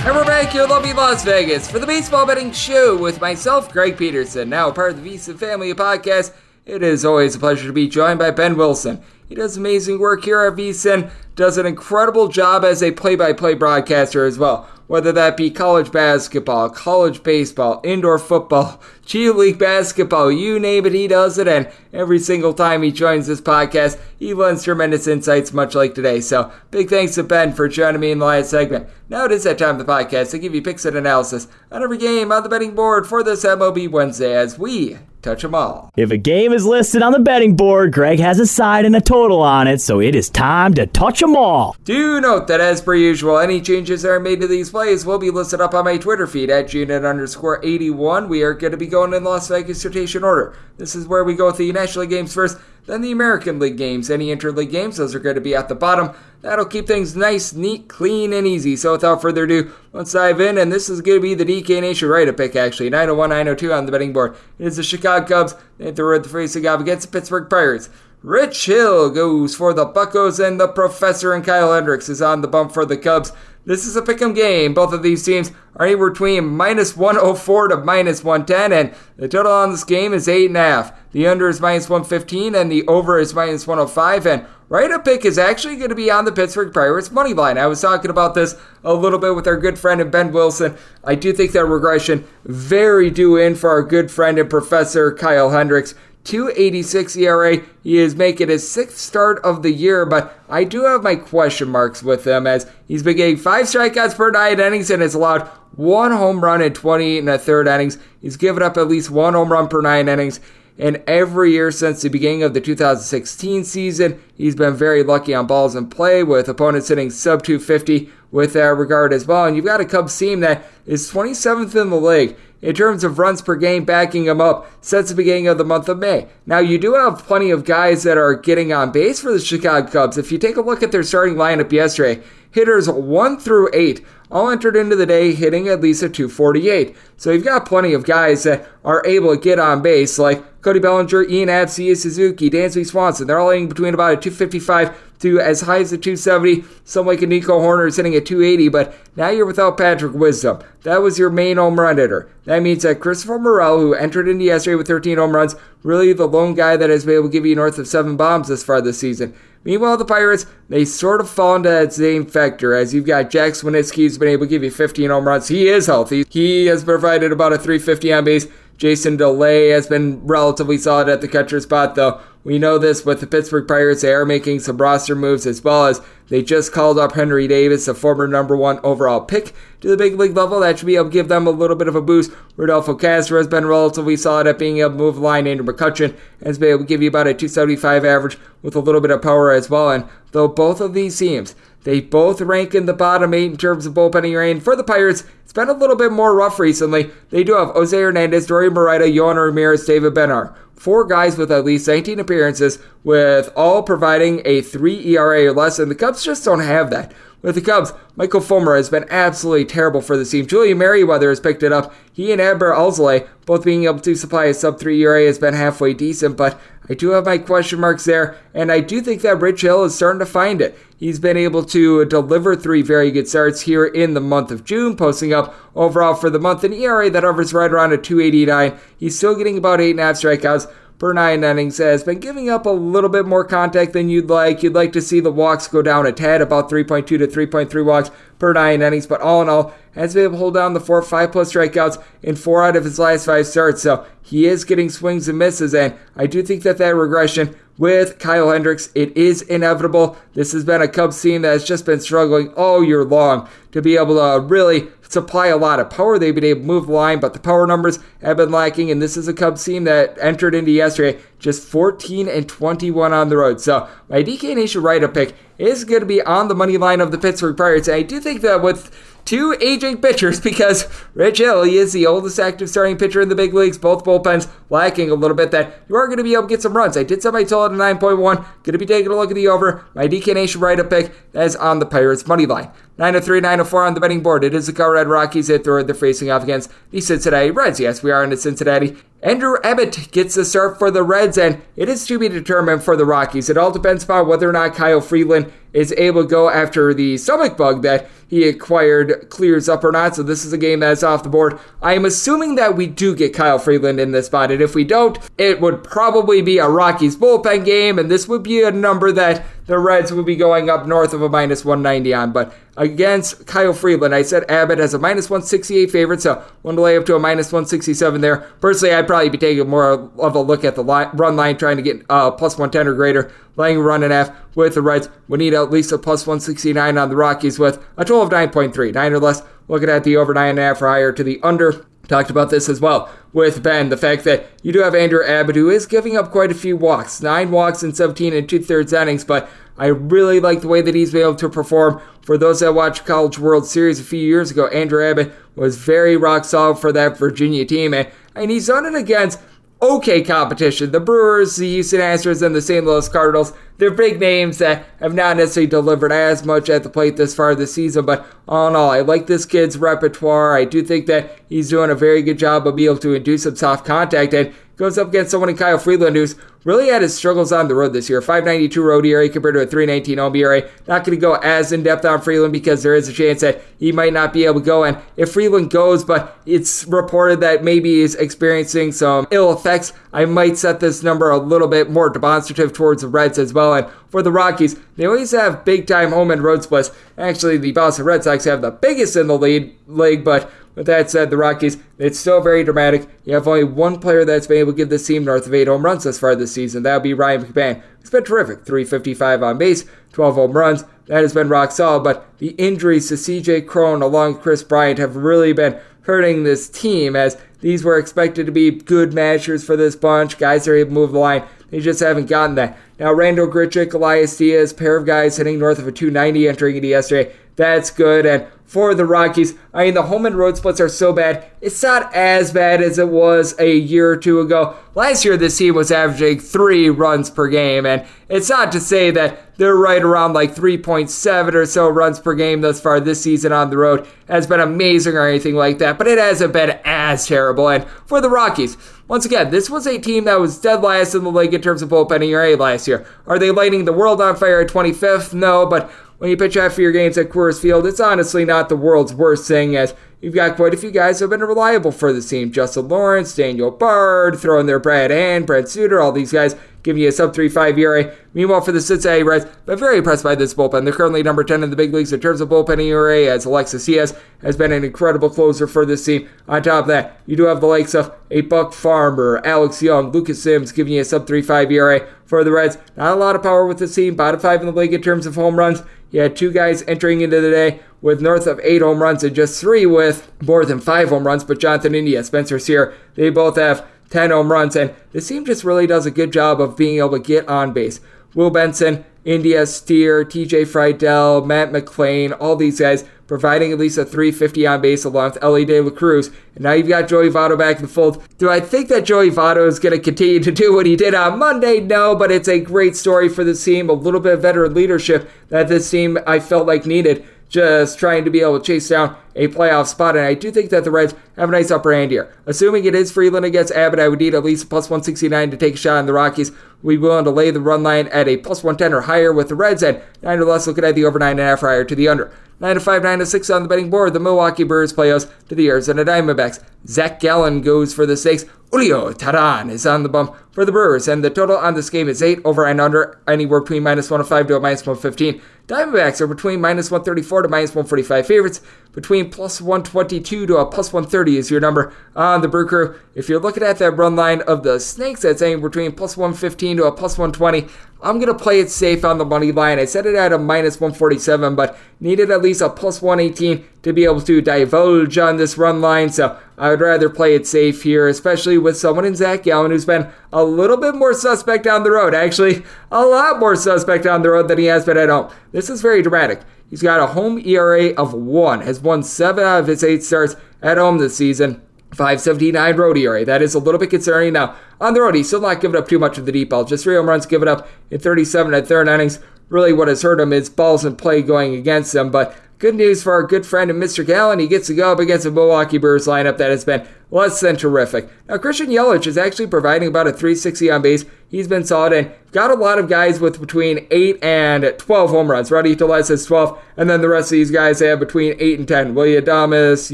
[SPEAKER 3] And we're back here in lovely Las Vegas for the Baseball Betting Show with myself, Greg Peterson, now part of the VSiN Family Podcast. It is always a pleasure to be joined by Ben Wilson. He does amazing work here at VSiN, does an incredible job as a play-by-play broadcaster as well. Whether that be college basketball, college baseball, indoor football, G League basketball, you name it, he does it. And every single time he joins this podcast, he lends tremendous insights, much like today. So big thanks to Ben for joining me in the last segment. Now it is that time of the podcast to give you picks and analysis on every game on the betting board for this MLB Wednesday as we touch them all.
[SPEAKER 4] If a game is listed on the betting board, Greg has a side and a total on it, so it is time to touch them all.
[SPEAKER 3] Do note that, as per usual, any changes that are made to these plays will be listed up on my Twitter feed at GNet underscore 81. We are going to be going in Las Vegas rotation order. This is where we go with the National League games first, then the American League games. Any interleague games, those are going to be at the bottom. That'll keep things nice, neat, clean, and easy. So without further ado, let's dive in. And this is going to be the DK Nation to pick, actually. 901, 902 on the betting board. It is the Chicago Cubs. They have to road the facing off against the Pittsburgh Pirates. Rich Hill goes for the Buccos, and the Professor and Kyle Hendricks is on the bump for the Cubs. This is a pick'em game. Both of these teams are anywhere between minus 104 to minus 110, and the total on this game is 8.5. The under is minus 115, and the over is minus 105. And right up pick is actually going to be on the Pittsburgh Pirates money line. I was talking about this a little bit with our good friend and Ben Wilson. I do think that regression very due in for our good friend and professor Kyle Hendricks. 286 ERA. He is making his sixth start of the year, but I do have my question marks with him as he's been getting five strikeouts per nine innings and has allowed one home run in 20 and a third innings. He's given up at least one home run per nine innings. And every year since the beginning of the 2016 season, he's been very lucky on balls in play with opponents hitting sub 250 with uh, that regard as well. And you've got a Cubs team that is 27th in the league in terms of runs per game backing them up since the beginning of the month of May. Now, you do have plenty of guys that are getting on base for the Chicago Cubs. If you take a look at their starting lineup yesterday, hitters 1 through 8 all entered into the day hitting at least a 248. So you've got plenty of guys that are able to get on base, like Cody Bellinger, Ian Happ, Suzuki, Dansby Swanson. They're all hitting between about a 255 to as high as a 270. Some like a Nico Hoerner is hitting at 280, but now you're without Patrick Wisdom. That was your main home run hitter. That means that Christopher Morel, who entered into yesterday with 13 home runs, really the lone guy that has been able to give you north of seven bombs this far this season. Meanwhile, the Pirates, they sort of fall into that same factor as you've got Jack Suwinski who's been able to give you 15 home runs. He is healthy. He has provided about a 350 on base. Jason Delay has been relatively solid at the catcher spot, though. We know this with the Pittsburgh Pirates. They are making some roster moves as well as they just called up Henry Davis, a former number one overall pick, to the big league level. That should be able to give them a little bit of a boost. Rodolfo Castro has been relatively solid at being able to move the line. Andrew McCutchen has been able to give you about a 275 average with a little bit of power as well. And though both of these teams, they both rank in the bottom eight in terms of bullpenning range. For the Pirates, it's been a little bit more rough recently. They do have Jose Hernandez, Dauri Moreta, Yohan Ramirez, David Bednar four guys with at least 19 appearances, with all providing a 3 ERA or less, and the Cubs just don't have that. With the Cubs, Michael Fulmer has been absolutely terrible for the team. Julian Merryweather has picked it up. He and Adbert Alzolay, both being able to supply a sub 3 ERA, has been halfway decent, but I do have my question marks there, and I do think that Rich Hill is starting to find it. He's been able to deliver three very good starts here in the month of June, posting up overall for the month an ERA that hovers right around a 289. He's still getting about 8.5 strikeouts per nine innings has been giving up a little bit more contact than you'd like. You'd like to see the walks go down a tad, about 3.2 to 3.3 walks per nine innings, but all in all, has been able to hold down the four, five plus strikeouts in four out of his last five starts. So he is getting swings and misses, and I do think that that regression with Kyle Hendricks. It is inevitable. This has been a Cubs team that has just been struggling all year long to be able to really supply a lot of power. They've been able to move the line, but the power numbers have been lacking. And this is a Cubs team that entered into yesterday just 14 and 21 on the road. So my DK Nation write-up pick is going to be on the money line of the Pittsburgh Pirates. And I do think that with two aging pitchers because Rich Hill, he is the oldest active starting pitcher in the big leagues. Both bullpens lacking a little bit that you are going to be able to get some runs. I did set my total at 9.1. Going to be taking a look at the over. My DK Nation write-up pick that is on the Pirates money line. 903, 904 on the betting board. It is the Colorado Rockies at third. They're facing off against the Cincinnati Reds. Yes, we are in the Cincinnati. Andrew Abbott gets the start for the Reds, and it is to be determined for the Rockies. It all depends upon whether or not Kyle Freeland is able to go after the stomach bug that he acquired clears up or not. So this is a game that's off the board. I am assuming that we do get Kyle Freeland in this spot, and if we don't, it would probably be a Rockies bullpen game, and this would be a number that the Reds would be going up north of a minus 190 on. But against Kyle Freeland, I said Abbott has a minus 168 favorite, so one to lay up to a minus 167 there. Personally, I'd probably be taking more of a look at the line, run line, trying to get uh, plus 110 or greater, laying run and a half with the Reds. We need at least a plus 169 on the Rockies with a total of 9.3, nine or less. Looking at the over nine and a half or higher to the under. Talked about this as well with Ben. The fact that you do have Andrew Abbott, who is giving up quite a few walks, nine walks in 17 and two thirds innings, but I really like the way that he's been able to perform. For those that watched College World Series a few years ago, Andrew Abbott was very rock solid for that Virginia team, and, and he's done it against okay competition. The Brewers, the Houston Astros, and the St. Louis Cardinals. they're big names that have not necessarily delivered as much at the plate this far this season. But all in all, I like this kid's repertoire. I do think that he's doing a very good job of being able to induce some soft contact. And goes up against someone in Kyle Freeland who's really had his struggles on the road this year. 592 road ERA compared to a 319 home ERA. Not going to go as in depth on Freeland because there is a chance that he might not be able to go. And if Freeland goes, but it's reported that maybe he's experiencing some ill effects, I might set this number a little bit more demonstrative towards the Reds as well. And for the Rockies, they always have big time home and road splits. Actually, the Boston Red Sox have the biggest in the lead, league, but with that said, the Rockies, it's still very dramatic. You have only one player that's been able to give this team north of eight home runs thus far this season. That would be Ryan McMahon. He's been terrific. 355 on base, 12 home runs. That has been rock solid. But the injuries to CJ Cron along with Kris Bryant have really been hurting this team as these were expected to be good matchers for this bunch. Guys are able to move the line. They just haven't gotten that. Now, Randal Grichuk, Elias Diaz, pair of guys hitting north of a 290 entering into yesterday. That's good. And for the Rockies. I mean, the home and road splits are so bad. It's not as bad as it was a year or two ago. Last year, this team was averaging three runs per game, and it's not to say that they're right around like 3.7 or so runs per game thus far this season on the road. Has been amazing or anything like that, but it hasn't been as terrible. And for the Rockies, once again, this was a team that was dead last in the league in terms of bullpen ERA last year. Are they lighting the world on fire at 25th? No, but when you pitch of your games at Coors Field, it's honestly not the world's worst thing as you've got quite a few guys who have been reliable for the team. Justin Lawrence, Daniel Bard, throwing their Brad and Brent Suter, all these guys giving you a sub 3.5 ERA. Meanwhile, for the Cincinnati Reds, I'm very impressed by this bullpen. They're currently number 10 in the big leagues in terms of bullpen ERA, as Alexis Diaz has been an incredible closer for this team. On top of that, you do have the likes of a Buck Farmer, Alex Young, Lucas Sims giving you a sub 3.5 ERA for the Reds. Not a lot of power with this team, bottom five in the league in terms of home runs. You had two guys entering into the day with north of eight home runs and just three with more than five home runs, but Jonathan India, Spencer Steer, they both have 10 home runs, and this team just really does a good job of being able to get on base. Will Benson, India Steer, TJ Friedl, Matt McLain, all these guys providing at least a 350 on base along with Elly De La Cruz. And now you've got Joey Votto back in the fold. Do I think that Joey Votto is going to continue to do what he did on Monday? No, but it's a great story for the team. A little bit of veteran leadership that this team I felt like needed just trying to be able to chase down a playoff spot. And I do think that the Reds have a nice upper hand here. Assuming it is Freeland against Abbott, I would need at least a plus 169 to take a shot on the Rockies. We willing to lay the run line at a plus 110 or higher with the Reds, and nine or less looking at the over nine and a half higher to the under. 9 to 5, 9 to 6 on the betting board. The Milwaukee Brewers play us to the Arizona Diamondbacks. Zach Gallen goes for the stakes. Julio Teheran is on the bump for the Brewers, and the total on this game is 8 over and under, anywhere between minus 105 to a minus 115. Diamondbacks are between minus 134 to minus 145 favorites. Between plus 122 to a plus 130 is your number on the Brew Crew. If you're looking at that run line of the Snakes, that's saying between plus 115 to a plus 120. I'm going to play it safe on the money line. I set it at a minus 147, but needed at least a plus 118 to be able to divulge on this run line. So I would rather play it safe here, especially with someone in Zach Gallen who's been a little bit more suspect down the road. Actually, a lot more suspect down the road than he has been at home. This is very dramatic. He's got a home ERA of one, has won seven out of his eight starts at home this season. 579 road ERA. That is a little bit concerning. Now, on the road, he's still not giving up too much of the deep ball. Just three home runs given up in 37 at third innings. Really, what has hurt him is balls in play going against him. But good news for our good friend and Mr. Gallen. He gets to go up against a Milwaukee Brewers lineup that has been less than terrific. Now, Christian Yelich is actually providing about a 360 on base. He's been solid and got a lot of guys with between 8 and 12 home runs. Rowdy Tellez has 12, and then the rest of these guys have between 8 and 10. Willy Adames,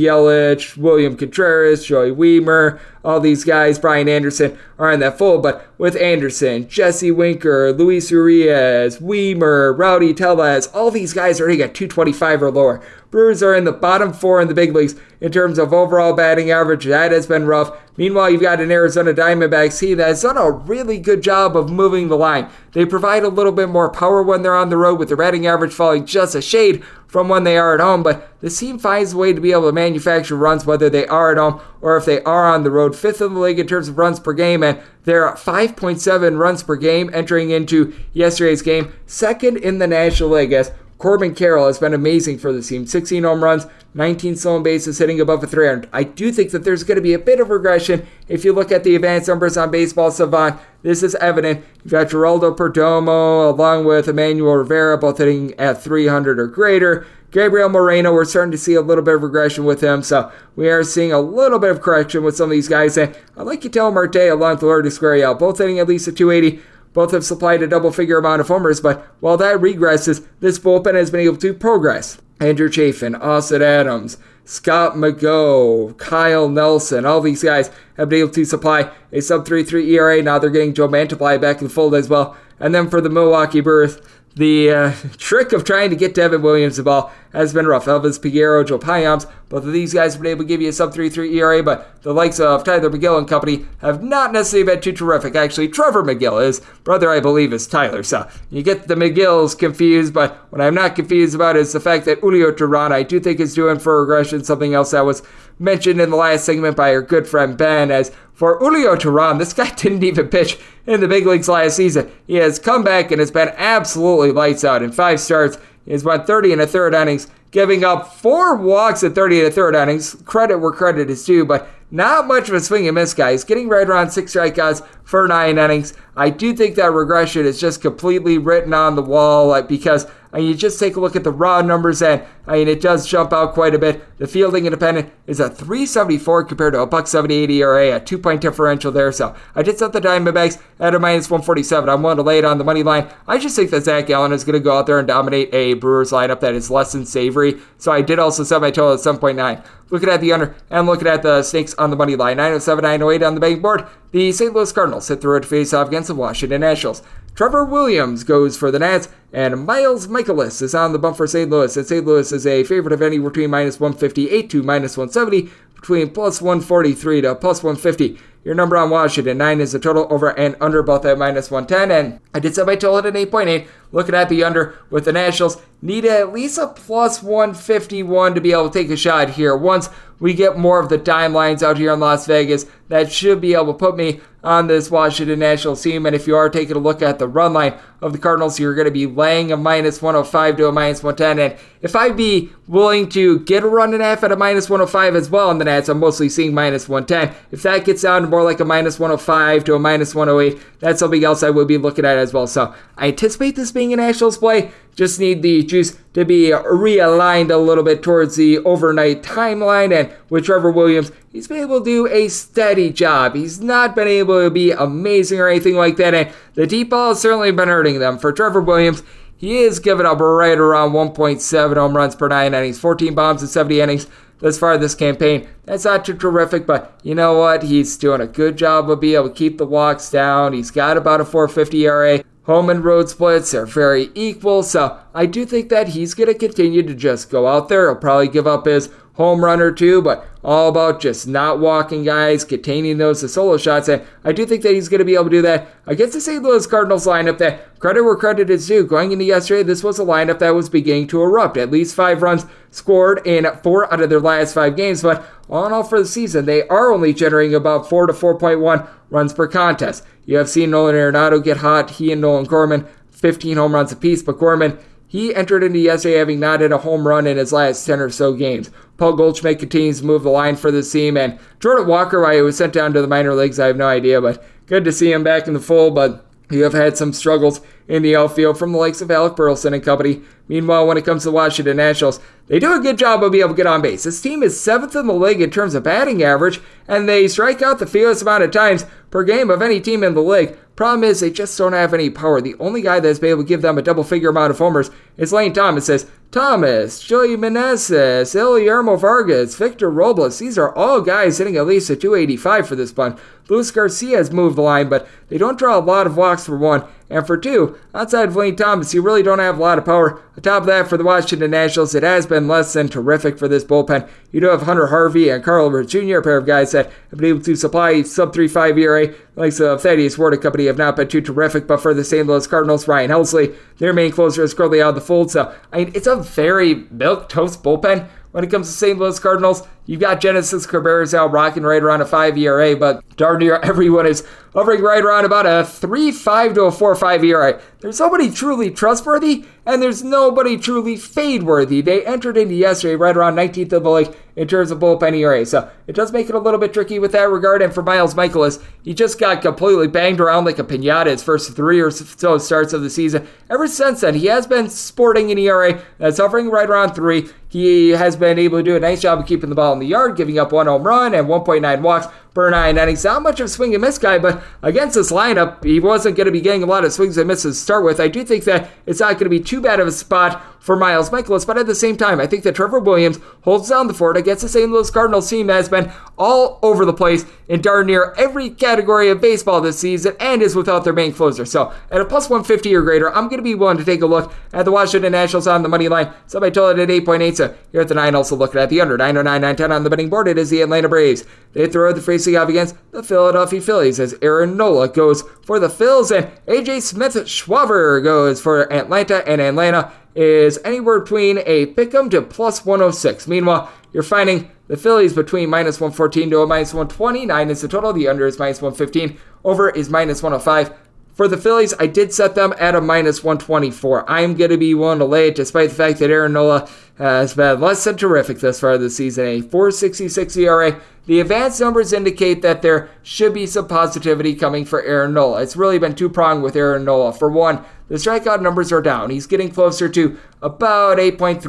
[SPEAKER 3] Yelich, William Contreras, Joey Wiemer, all these guys, Brian Anderson, are in that full. But with Anderson, Jesse Winker, Luis Urias, Wiemer, Rowdy Tellez, all these guys hitting at 225 or lower. Brewers are in the bottom four in the big leagues in terms of overall batting average. That has been rough. Meanwhile, you've got an Arizona Diamondbacks team that has done a really good job of moving the line. They provide a little bit more power when they're on the road, with their batting average falling just a shade from when they are at home. But the team finds a way to be able to manufacture runs, whether they are at home or if they are on the road. Fifth in the league in terms of runs per game, and they're at 5.7 runs per game entering into yesterday's game. Second in the National League as Corbin Carroll has been amazing for the team. 16 home runs, 19 stolen bases, hitting above a 300. I do think that there's going to be a bit of regression if you look at the advanced numbers on Baseball Savant. This is evident. You've got Geraldo Perdomo along with Emmanuel Rivera, both hitting at 300 or greater. Gabriel Moreno, we're starting to see a little bit of regression with him, so we are seeing a little bit of correction with some of these guys. And I like Ketel Marte along with Lourdes Gurriel, both hitting at least a 280. Both have supplied a double figure amount of homers, but while that regresses, this bullpen has been able to progress. Andrew Chafin, Austin Adams, Scott McGough, Kyle Nelson, all these guys have been able to supply a sub 3.3 ERA. Now they're getting Joe Mantiply back in the fold as well. And then for the Milwaukee berth, the uh, trick of trying to get Devin Williams the ball has been rough. Elvis Peguero, Joe Payamps, both of these guys have been able to give you a sub 3.3 ERA, but the likes of Tyler Megill and company have not necessarily been too terrific. Actually, Trevor Megill, his brother, I believe, is Tyler. So you get the Megills confused, but what I'm not confused about is the fact that Julio Teheran, I do think, is doing for regression something else that was mentioned in the last segment by our good friend Ben as for Julio Teheran, this guy didn't even pitch in the big leagues last season. He has come back and has been absolutely lights out in five starts. He has won 30 and a third innings, giving up four walks at 30 and a third innings. Credit where credit is due, but not much of a swing and miss, guys. Getting right around six strikeouts for nine innings. I do think that regression is just completely written on the wall because I mean, you just take a look at the raw numbers, and I mean, it does jump out quite a bit. The fielding independent is a 374 compared to a buck 78 ERA, a two point differential there. So I did set the Diamondbacks at a minus 147. I'm willing to lay it on the money line. I just think that Zach Gallen is going to go out there and dominate a Brewers lineup that is less than savory. So I did also set my total at 7.9. Looking at the under and looking at the snakes on the money line, 907, 908 on the betting board. The St. Louis Cardinals hit road to face off against the Washington Nationals. Trevor Williams goes for the Nats, and Miles Mikolas is on the bump for St. Louis. And St. Louis is a favorite of any between minus 158 to minus 170, between plus 143 to plus 150. Your number on Washington, 9 is the total over and under both at minus 110. And I did set my total at 8.8. Looking at the under with the Nationals, need at least a plus 151 to be able to take a shot here. Once we get more of the dime lines out here in Las Vegas, that should be able to put me on this Washington Nationals team. And if you are taking a look at the run line of the Cardinals, you're going to be laying a minus 105 to a minus 110. And if I'd be willing to get a run and a half at a minus 105 as well in the Nats, I'm mostly seeing minus 110. If that gets down to more like a minus 105 to a minus 108, that's something else I would be looking at as well. So I anticipate this being a Nationals play. Just need the juice to be realigned a little bit towards the overnight timeline. And with Trevor Williams, he's been able to do a steady job. He's not been able to be amazing or anything like that. And the deep ball has certainly been hurting them. For Trevor Williams, he is giving up right around 1.7 home runs per nine innings, 14 bombs in 70 innings thus far this campaign. That's not too terrific, but you know what? He's doing a good job of being able to keep the walks down. He's got about a 450 ERA. Home and road splits are very equal, so I do think that he's going to continue to just go out there. He'll probably give up his home run or two, but all about just not walking guys, containing those to solo shots. And I do think that he's going to be able to do that against the St. Louis Cardinals lineup that credit where credit is due. Going into yesterday, this was a lineup that was beginning to erupt. At least five runs scored in four out of their last five games, but all in all for the season, they are only generating about 4 to 4.1 runs per contest. You have seen Nolan Arenado get hot. He and Nolan Gorman, 15 home runs apiece, but Gorman he entered into yesterday having not hit a home run in his last 10 or so games. Paul Goldschmidt continues to move the line for the team, and Jordan Walker, why he was sent down to the minor leagues, I have no idea, but good to see him back in the fold. But you have had some struggles in the outfield from the likes of Alec Burleson and company. Meanwhile, when it comes to Washington Nationals, they do a good job of being able to get on base. This team is seventh in the league in terms of batting average, and they strike out the fewest amount of times per game of any team in the league. Problem is, they just don't have any power. The only guy that's been able to give them a double figure amount of homers is Lane Thomas. Says Thomas, Joey Meneses, Ildemaro Vargas, Victor Robles. These are all guys hitting at least a 285 for this bunch. Luis Garcia has moved the line, but they don't draw a lot of walks for one. And for two, outside of Lane Thomas, you really don't have a lot of power. On top of that, for the Washington Nationals, it has been less than terrific for this bullpen. You do have Hunter Harvey and Carl Edwards Jr., a pair of guys that have been able to supply sub 3.5 ERA. Like the Thaddeus Ward and Company have not been too terrific, but for the St. Louis Cardinals, Ryan Helsley, their main closer is currently out of the fold. So, I mean, it's a very milk toast bullpen when it comes to St. Louis Cardinals. You've got Genesis Cabrera's out rocking right around a 5 ERA, but darn near everyone is hovering right around about a 3 5 to a 4 5 ERA. There's nobody truly trustworthy, and there's nobody truly fade worthy. They entered into yesterday right around 19th of the league in terms of bullpen ERA, so it does make it a little bit tricky with that regard. And for Miles Mikolas, he just got completely banged around like a pinata his first three or so starts of the season. Ever since then, he has been sporting an ERA that's hovering right around three. He has been able to do a nice job of keeping the ball the yard, giving up one home run and 1.9 walks per nine innings. Not much of a swing and miss guy, but against this lineup, he wasn't going to be getting a lot of swings and misses to start with. I do think that it's not going to be too bad of a spot for Miles Mikolas, but at the same time, I think that Trevor Williams holds down the fort against the St. Louis Cardinals team that has been all over the place in darn near every category of baseball this season and is without their main closer. So at a plus 150 or greater, I'm going to be willing to take a look at the Washington Nationals on the money line. Somebody told it at 8.8, so here at the 9, also looking at the under 909, 910 on the betting board. It is the Atlanta Braves. They throw out the facing off against the Philadelphia Phillies as Aaron Nola goes for the Phils and AJ Smith Shawver goes for Atlanta and Atlanta is anywhere between a pick'em to plus 106. Meanwhile, you're finding the Phillies between minus 114 to a minus 129 is the total. The under is minus 115. Over is minus 105. For the Phillies, I did set them at a minus 124. I'm going to be willing to lay it despite the fact that Aaron Nola uh, has been less than terrific thus far this season. A 466 ERA. The advanced numbers indicate that there should be some positivity coming for Aaron Nola. It's really been two pronged with Aaron Nola. For one, the strikeout numbers are down. He's getting closer to about 8.3,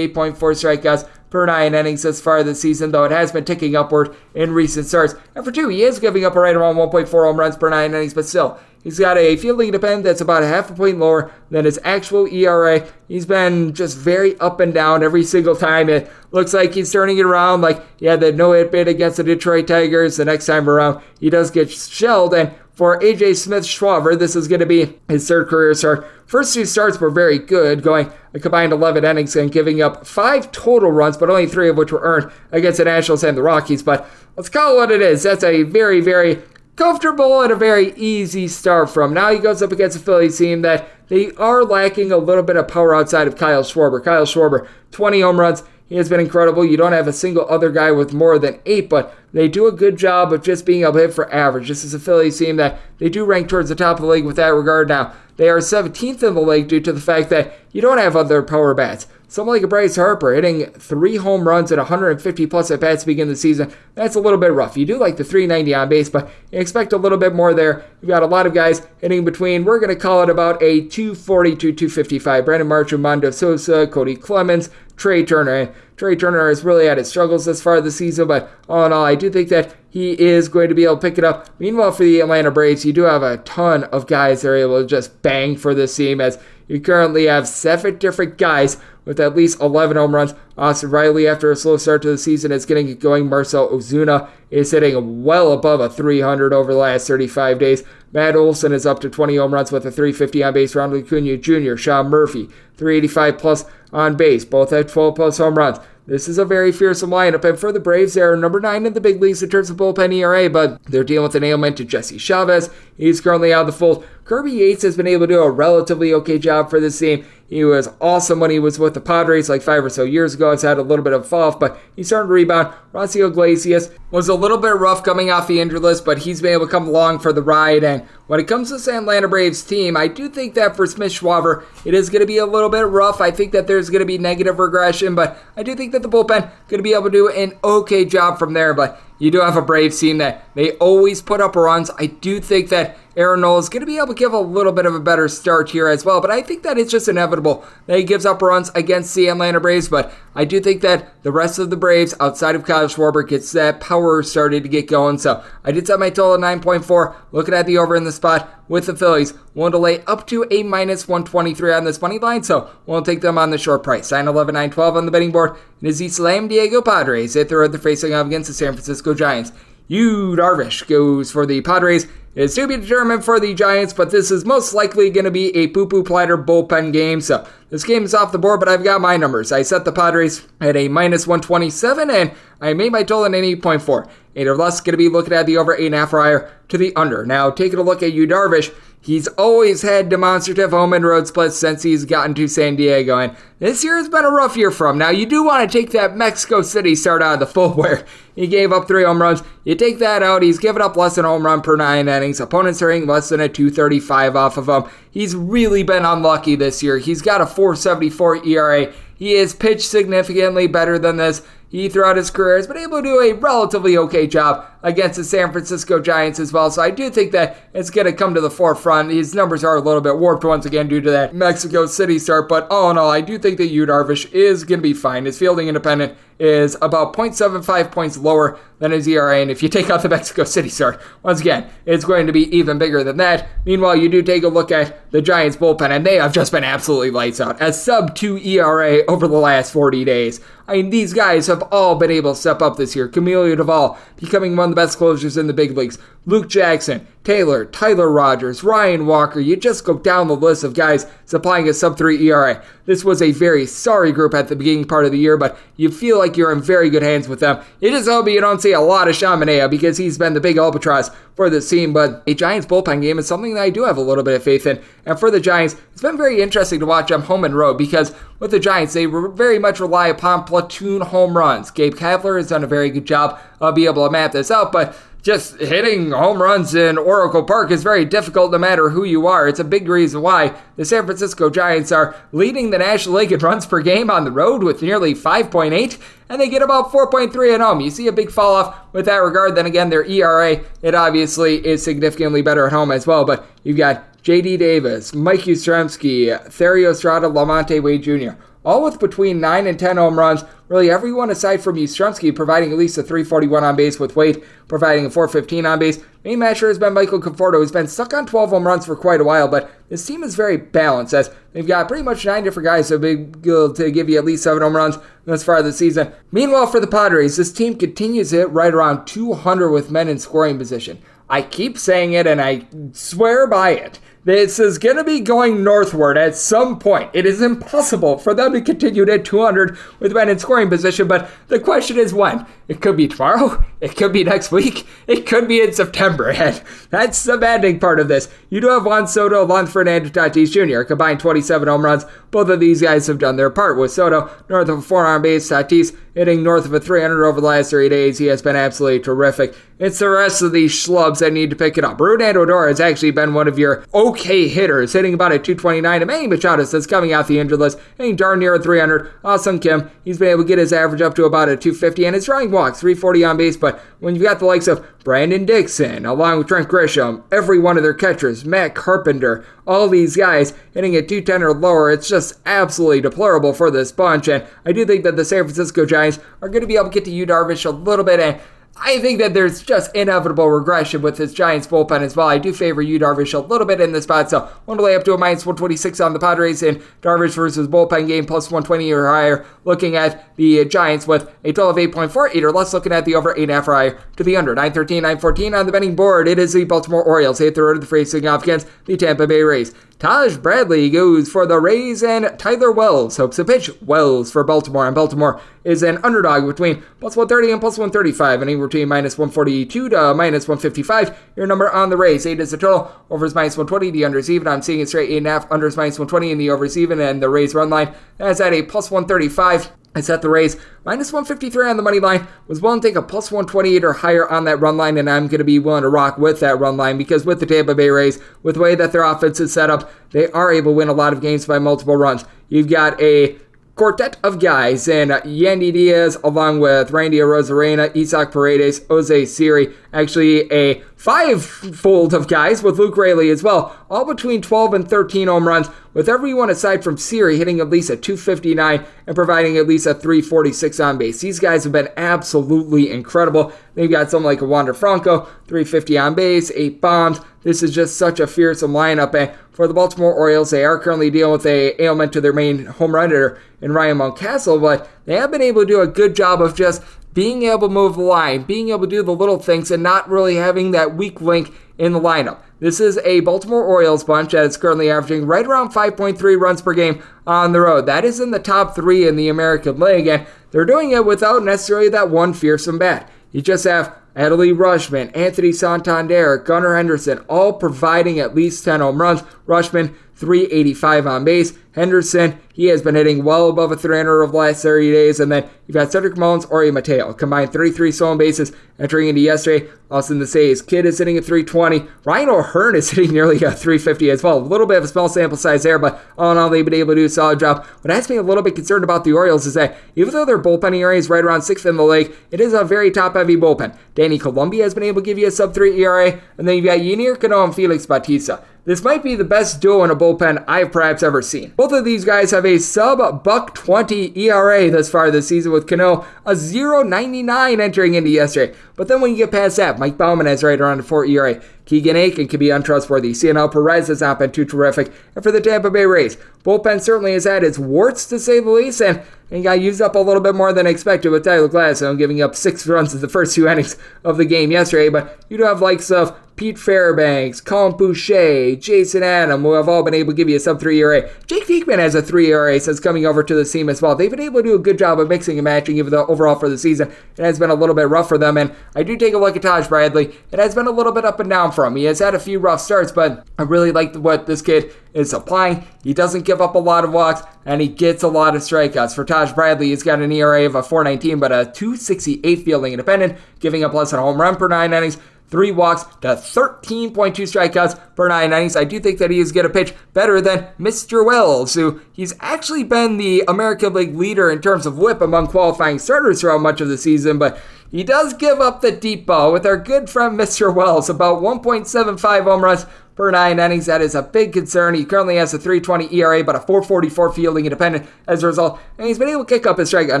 [SPEAKER 3] 8.4 strikeouts per nine innings thus far this season, though it has been ticking upward in recent starts. And for two, he is giving up right around 1.4 home runs per nine innings, but still, He's got a fielding depend that's about a half a point lower than his actual ERA. He's been just very up and down every single time. It looks like he's turning it around. Like he had the no hit bid against the Detroit Tigers. The next time around, he does get shelled. And for AJ Smith Shawver, this is going to be his third career start. First two starts were very good, going a combined 11 innings and giving up five total runs, but only three of which were earned against the Nationals and the Rockies. But let's call it what it is. That's a very, very comfortable and a very easy start from. Now he goes up against a Phillies team that they are lacking a little bit of power outside of Kyle Schwarber. Kyle Schwarber, 20 home runs. He has been incredible. You don't have a single other guy with more than eight, but they do a good job of just being able to hit for average. This is a Phillies team that they do rank towards the top of the league with that regard. Now, they are 17th in the league due to the fact that you don't have other power bats. Someone like a Bryce Harper hitting three home runs at 150 plus at bats to begin the season, that's a little bit rough. You do like the 390 on base, but you expect a little bit more there. You've got a lot of guys hitting between, we're going to call it about a 240 to 255. Brandon Marsh, Mondo Sosa, Cody Clemens, Trea Turner. Trea Turner has really had his struggles this far this season, but all in all, I do think that he is going to be able to pick it up. Meanwhile, for the Atlanta Braves, you do have a ton of guys that are able to just bang for this team as you currently have seven different guys with at least 11 home runs. Austin Riley, after a slow start to the season, is getting it going. Marcel Ozuna is hitting well above a 300 over the last 35 days. Matt Olson is up to 20 home runs with a 350 on base. Ronald Acuna Jr., Sean Murphy, 385 plus on base. Both have 12 plus home runs. This is a very fearsome lineup, and for the Braves, they're number nine in the big leagues in terms of bullpen ERA, but they're dealing with an ailment to Jesse Chavez. He's currently out of the fold. Kirby Yates has been able to do a relatively okay job for this team. He was awesome when he was with the Padres like five or so years ago. He's had a little bit of a fall off, but he's starting to rebound. Raisel Iglesias was a little bit rough coming off the injured list, but he's been able to come along for the ride. And when it comes to this Atlanta Braves team, I do think that for Smith Shawver, it is going to be a little bit rough. I think that there's going to be negative regression, but I do think that the bullpen going to be able to do an okay job from there. But you do have a Braves team that they always put up runs. I do think that Aaron Nola is going to be able to give a little bit of a better start here as well. But I think that it's just inevitable that he gives up runs against the Atlanta Braves. But I do think that the rest of the Braves, outside of Kyle Schwarber, gets that power started to get going. So I did set my total at 9.4. Looking at the over in the spot with the Phillies, willing to lay up to a minus 123 on this money line. So we'll take them on the short price. 9 11 9 12 on the betting board. And is the Slam Diego Padres. Throw the facing off against the San Francisco Giants. Yu Darvish goes for the Padres is to be determined for the Giants, but this is most likely going to be a poo poo platter bullpen game. So this game is off the board, but I've got my numbers. I set the Padres at a minus 127, and I made my total at 8.4. Eight or less going to be looking at the over 8.5 higher to the under. Now, taking a look at Yu Darvish, He's always had demonstrative home and road splits since he's gotten to San Diego, and this year has been a rough year for him. Now, you do want to take that Mexico City start out of the where he gave up three home runs. You take that out, he's given up less than home run per nine innings. Opponents are hitting less than a 235 off of him. He's really been unlucky this year. He's got a 474 ERA. He has pitched significantly better than this. He, throughout his career, has been able to do a relatively okay job against the San Francisco Giants as well. So I do think that it's going to come to the forefront. His numbers are a little bit warped once again due to that Mexico City start. But all in all, I do think that Yu Darvish is going to be fine. His fielding independent is about 0.75 points lower than his ERA. And if you take out the Mexico City start, once again, it's going to be even bigger than that. Meanwhile, you do take a look at the Giants bullpen, and they have just been absolutely lights out. A sub 2 ERA over the last 40 days. I mean, these guys have all been able to step up this year. Camilo Doval becoming one of the best closers in the big leagues. Luke Jackson, Taylor, Tyler Rogers, Ryan Walker. You just go down the list of guys supplying a sub 3 ERA. This was a very sorry group at the beginning part of the year, but you feel like you're in very good hands with them. It is hope you don't see a lot of Sean Manaea because he's been the big albatross for this team, but a Giants bullpen game is something that I do have a little bit of faith in. And for the Giants, it's been very interesting to watch them home and road because with the Giants, they very much rely upon platoon home runs. Gabe Kapler has done a very good job of being able to map this out, but just hitting home runs in Oracle Park is very difficult no matter who you are. It's a big reason why the San Francisco Giants are leading the National League in runs per game on the road with nearly 5.8, and they get about 4.3 at home. You see a big fall off with that regard. Then again, their ERA, it obviously is significantly better at home as well, but you've got J.D. Davis, Mike Yastrzemski, Thairo Estrada, LaMonte Wade Jr., all with between 9 and 10 home runs. Really, everyone aside from Yastrzemski providing at least a 341 on base, with Wade providing a 415 on base. Main matcher has been Michael Conforto, who's been stuck on 12 home runs for quite a while, but this team is very balanced as they've got pretty much nine different guys who be able to give you at least seven home runs thus far this season. Meanwhile, for the Padres, this team continues to hit right around 200 with men in scoring position. I keep saying it and I swear by it. This is going to be going northward at some point. It is impossible for them to continue to 200 with men in scoring position, but the question is when. It could be tomorrow. It could be next week. It could be in September. And that's the bad part of this. You do have Juan Soto, Juan Fernandez, Tatis Jr., combined 27 home runs. Both of these guys have done their part. With Soto north of a four arm base, Tatis hitting north of a 300 over the last three days. He has been absolutely terrific. It's the rest of these schlubs that need to pick it up. Rougned Odor has actually been one of your okay hitters, hitting about a 229. And Manny Machado that's coming out the injured list, hitting darn near a 300. Ha-Seong Kim, he's been able to get his average up to about a 250, and his drawing walks, 340 on base. But when you've got the likes of Brandon Dixon, along with Trent Grisham, every one of their catchers, Matt Carpenter, all these guys hitting at 210 or lower, it's just absolutely deplorable for this bunch. And I do think that the San Francisco Giants are going to be able to get to Yu Darvish a little bit and I think that there's just inevitable regression with this Giants bullpen as well. I do favor Yu Darvish a little bit in this spot, so one to lay up to a minus 126 on the Padres and Darvish versus bullpen game plus 120 or higher. Looking at the Giants with a total of 8.4, 8 or less. Looking at the over 8.5 or higher to the under 913, 914 on the betting board. It is the Baltimore Orioles, eighth third of the facing off against the Tampa Bay Rays. Taj Bradley goes for the Rays, and Tyler Wells hopes to pitch Wells for Baltimore. And Baltimore is an underdog between plus 130 and plus 135, and anywhere between minus 142 to minus 155. Your number on the Rays, 8 is the total. Over is minus 120, the under is even. I'm seeing it straight 8.5. Under is minus 120, and the over is even. And the Rays run line that's at a plus 135. I set the Rays minus 153 on the money line. Was willing to take a plus 128 or higher on that run line, and I'm going to be willing to rock with that run line because with the Tampa Bay Rays, with the way that their offense is set up, they are able to win a lot of games by multiple runs. You've got a quartet of guys and uh, Yandy Diaz along with Randy Arozarena, Isaac Paredes, Jose Siri, actually a five-fold of guys with Luke Raley as well, all between 12 and 13 home runs, with everyone aside from Siri hitting at least a 259 and providing at least a 346 on base. These guys have been absolutely incredible. They've got someone like Wander Franco, 350 on base, eight bombs. This is just such a fearsome lineup. And for the Baltimore Orioles, they are currently dealing with a ailment to their main home run hitter in Ryan Mountcastle, but they have been able to do a good job of just being able to move the line, being able to do the little things, and not really having that weak link in the lineup. This is a Baltimore Orioles bunch that is currently averaging right around 5.3 runs per game on the road. That is in the top three in the American League, and they're doing it without necessarily that one fearsome bat. You just have Adley Rutschman, Anthony Santander, Gunnar Henderson, all providing at least 10 home runs. Rutschman, 385 on base. Henderson, he has been hitting well above a 300 of the last 30 days. And then you've got Cedric Mullins, Ori Mateo, combined 33 stolen bases entering into yesterday. Austin the Say's kid is hitting at 320. Ryan O'Hearn is hitting nearly a 350 as well. A little bit of a small sample size there, but all in all, they've been able to do a solid job. What has me a little bit concerned about the Orioles is that even though their bullpen ERA is right around sixth in the league, it is a very top heavy bullpen. Danny Coulombe has been able to give you a sub 3 ERA, and then you've got Yennier Cano and Felix Bautista. This might be the best duo in a bullpen I've perhaps ever seen. Both of these guys have a sub buck 20 ERA thus far this season with Cano a 0.99 entering into yesterday. But then when you get past that, Mike Baumann has right around a 4 ERA. Keegan Akin can be untrustworthy. Cionel Perez has not been too terrific. And for the Tampa Bay Rays, bullpen certainly has had its warts to say the least, and, and got used up a little bit more than expected with Tyler Glasnow giving up six runs in the first two innings of the game yesterday. But you do have likes of Pete Fairbanks, Colin Poche, Jason Adam, who have all been able to give you a sub 3 ERA. Jake Diekman has a 3 ERA since coming over to the team as well. They've been able to do a good job of mixing and matching, even though overall for the season it has been a little bit rough for them. And I do take a look at Taj Bradley. It has been a little bit up and down for him. He has had a few rough starts, but I really like what this kid is supplying. He doesn't give up a lot of walks, and he gets a lot of strikeouts. For Taj Bradley, he's got an ERA of a 419, but a 268 fielding independent, giving up less than a home run per nine innings three walks to 13.2 strikeouts per nine innings. I do think that he is going to pitch better than Mr. Wells, who he's actually been the American League leader in terms of whip among qualifying starters throughout much of the season, but he does give up the deep ball with our good friend Mr. Wells, about 1.75 home runs per nine innings. That is a big concern. He currently has a 320 ERA, but a 444 fielding independent as a result. And he's been able to kick up his strikeout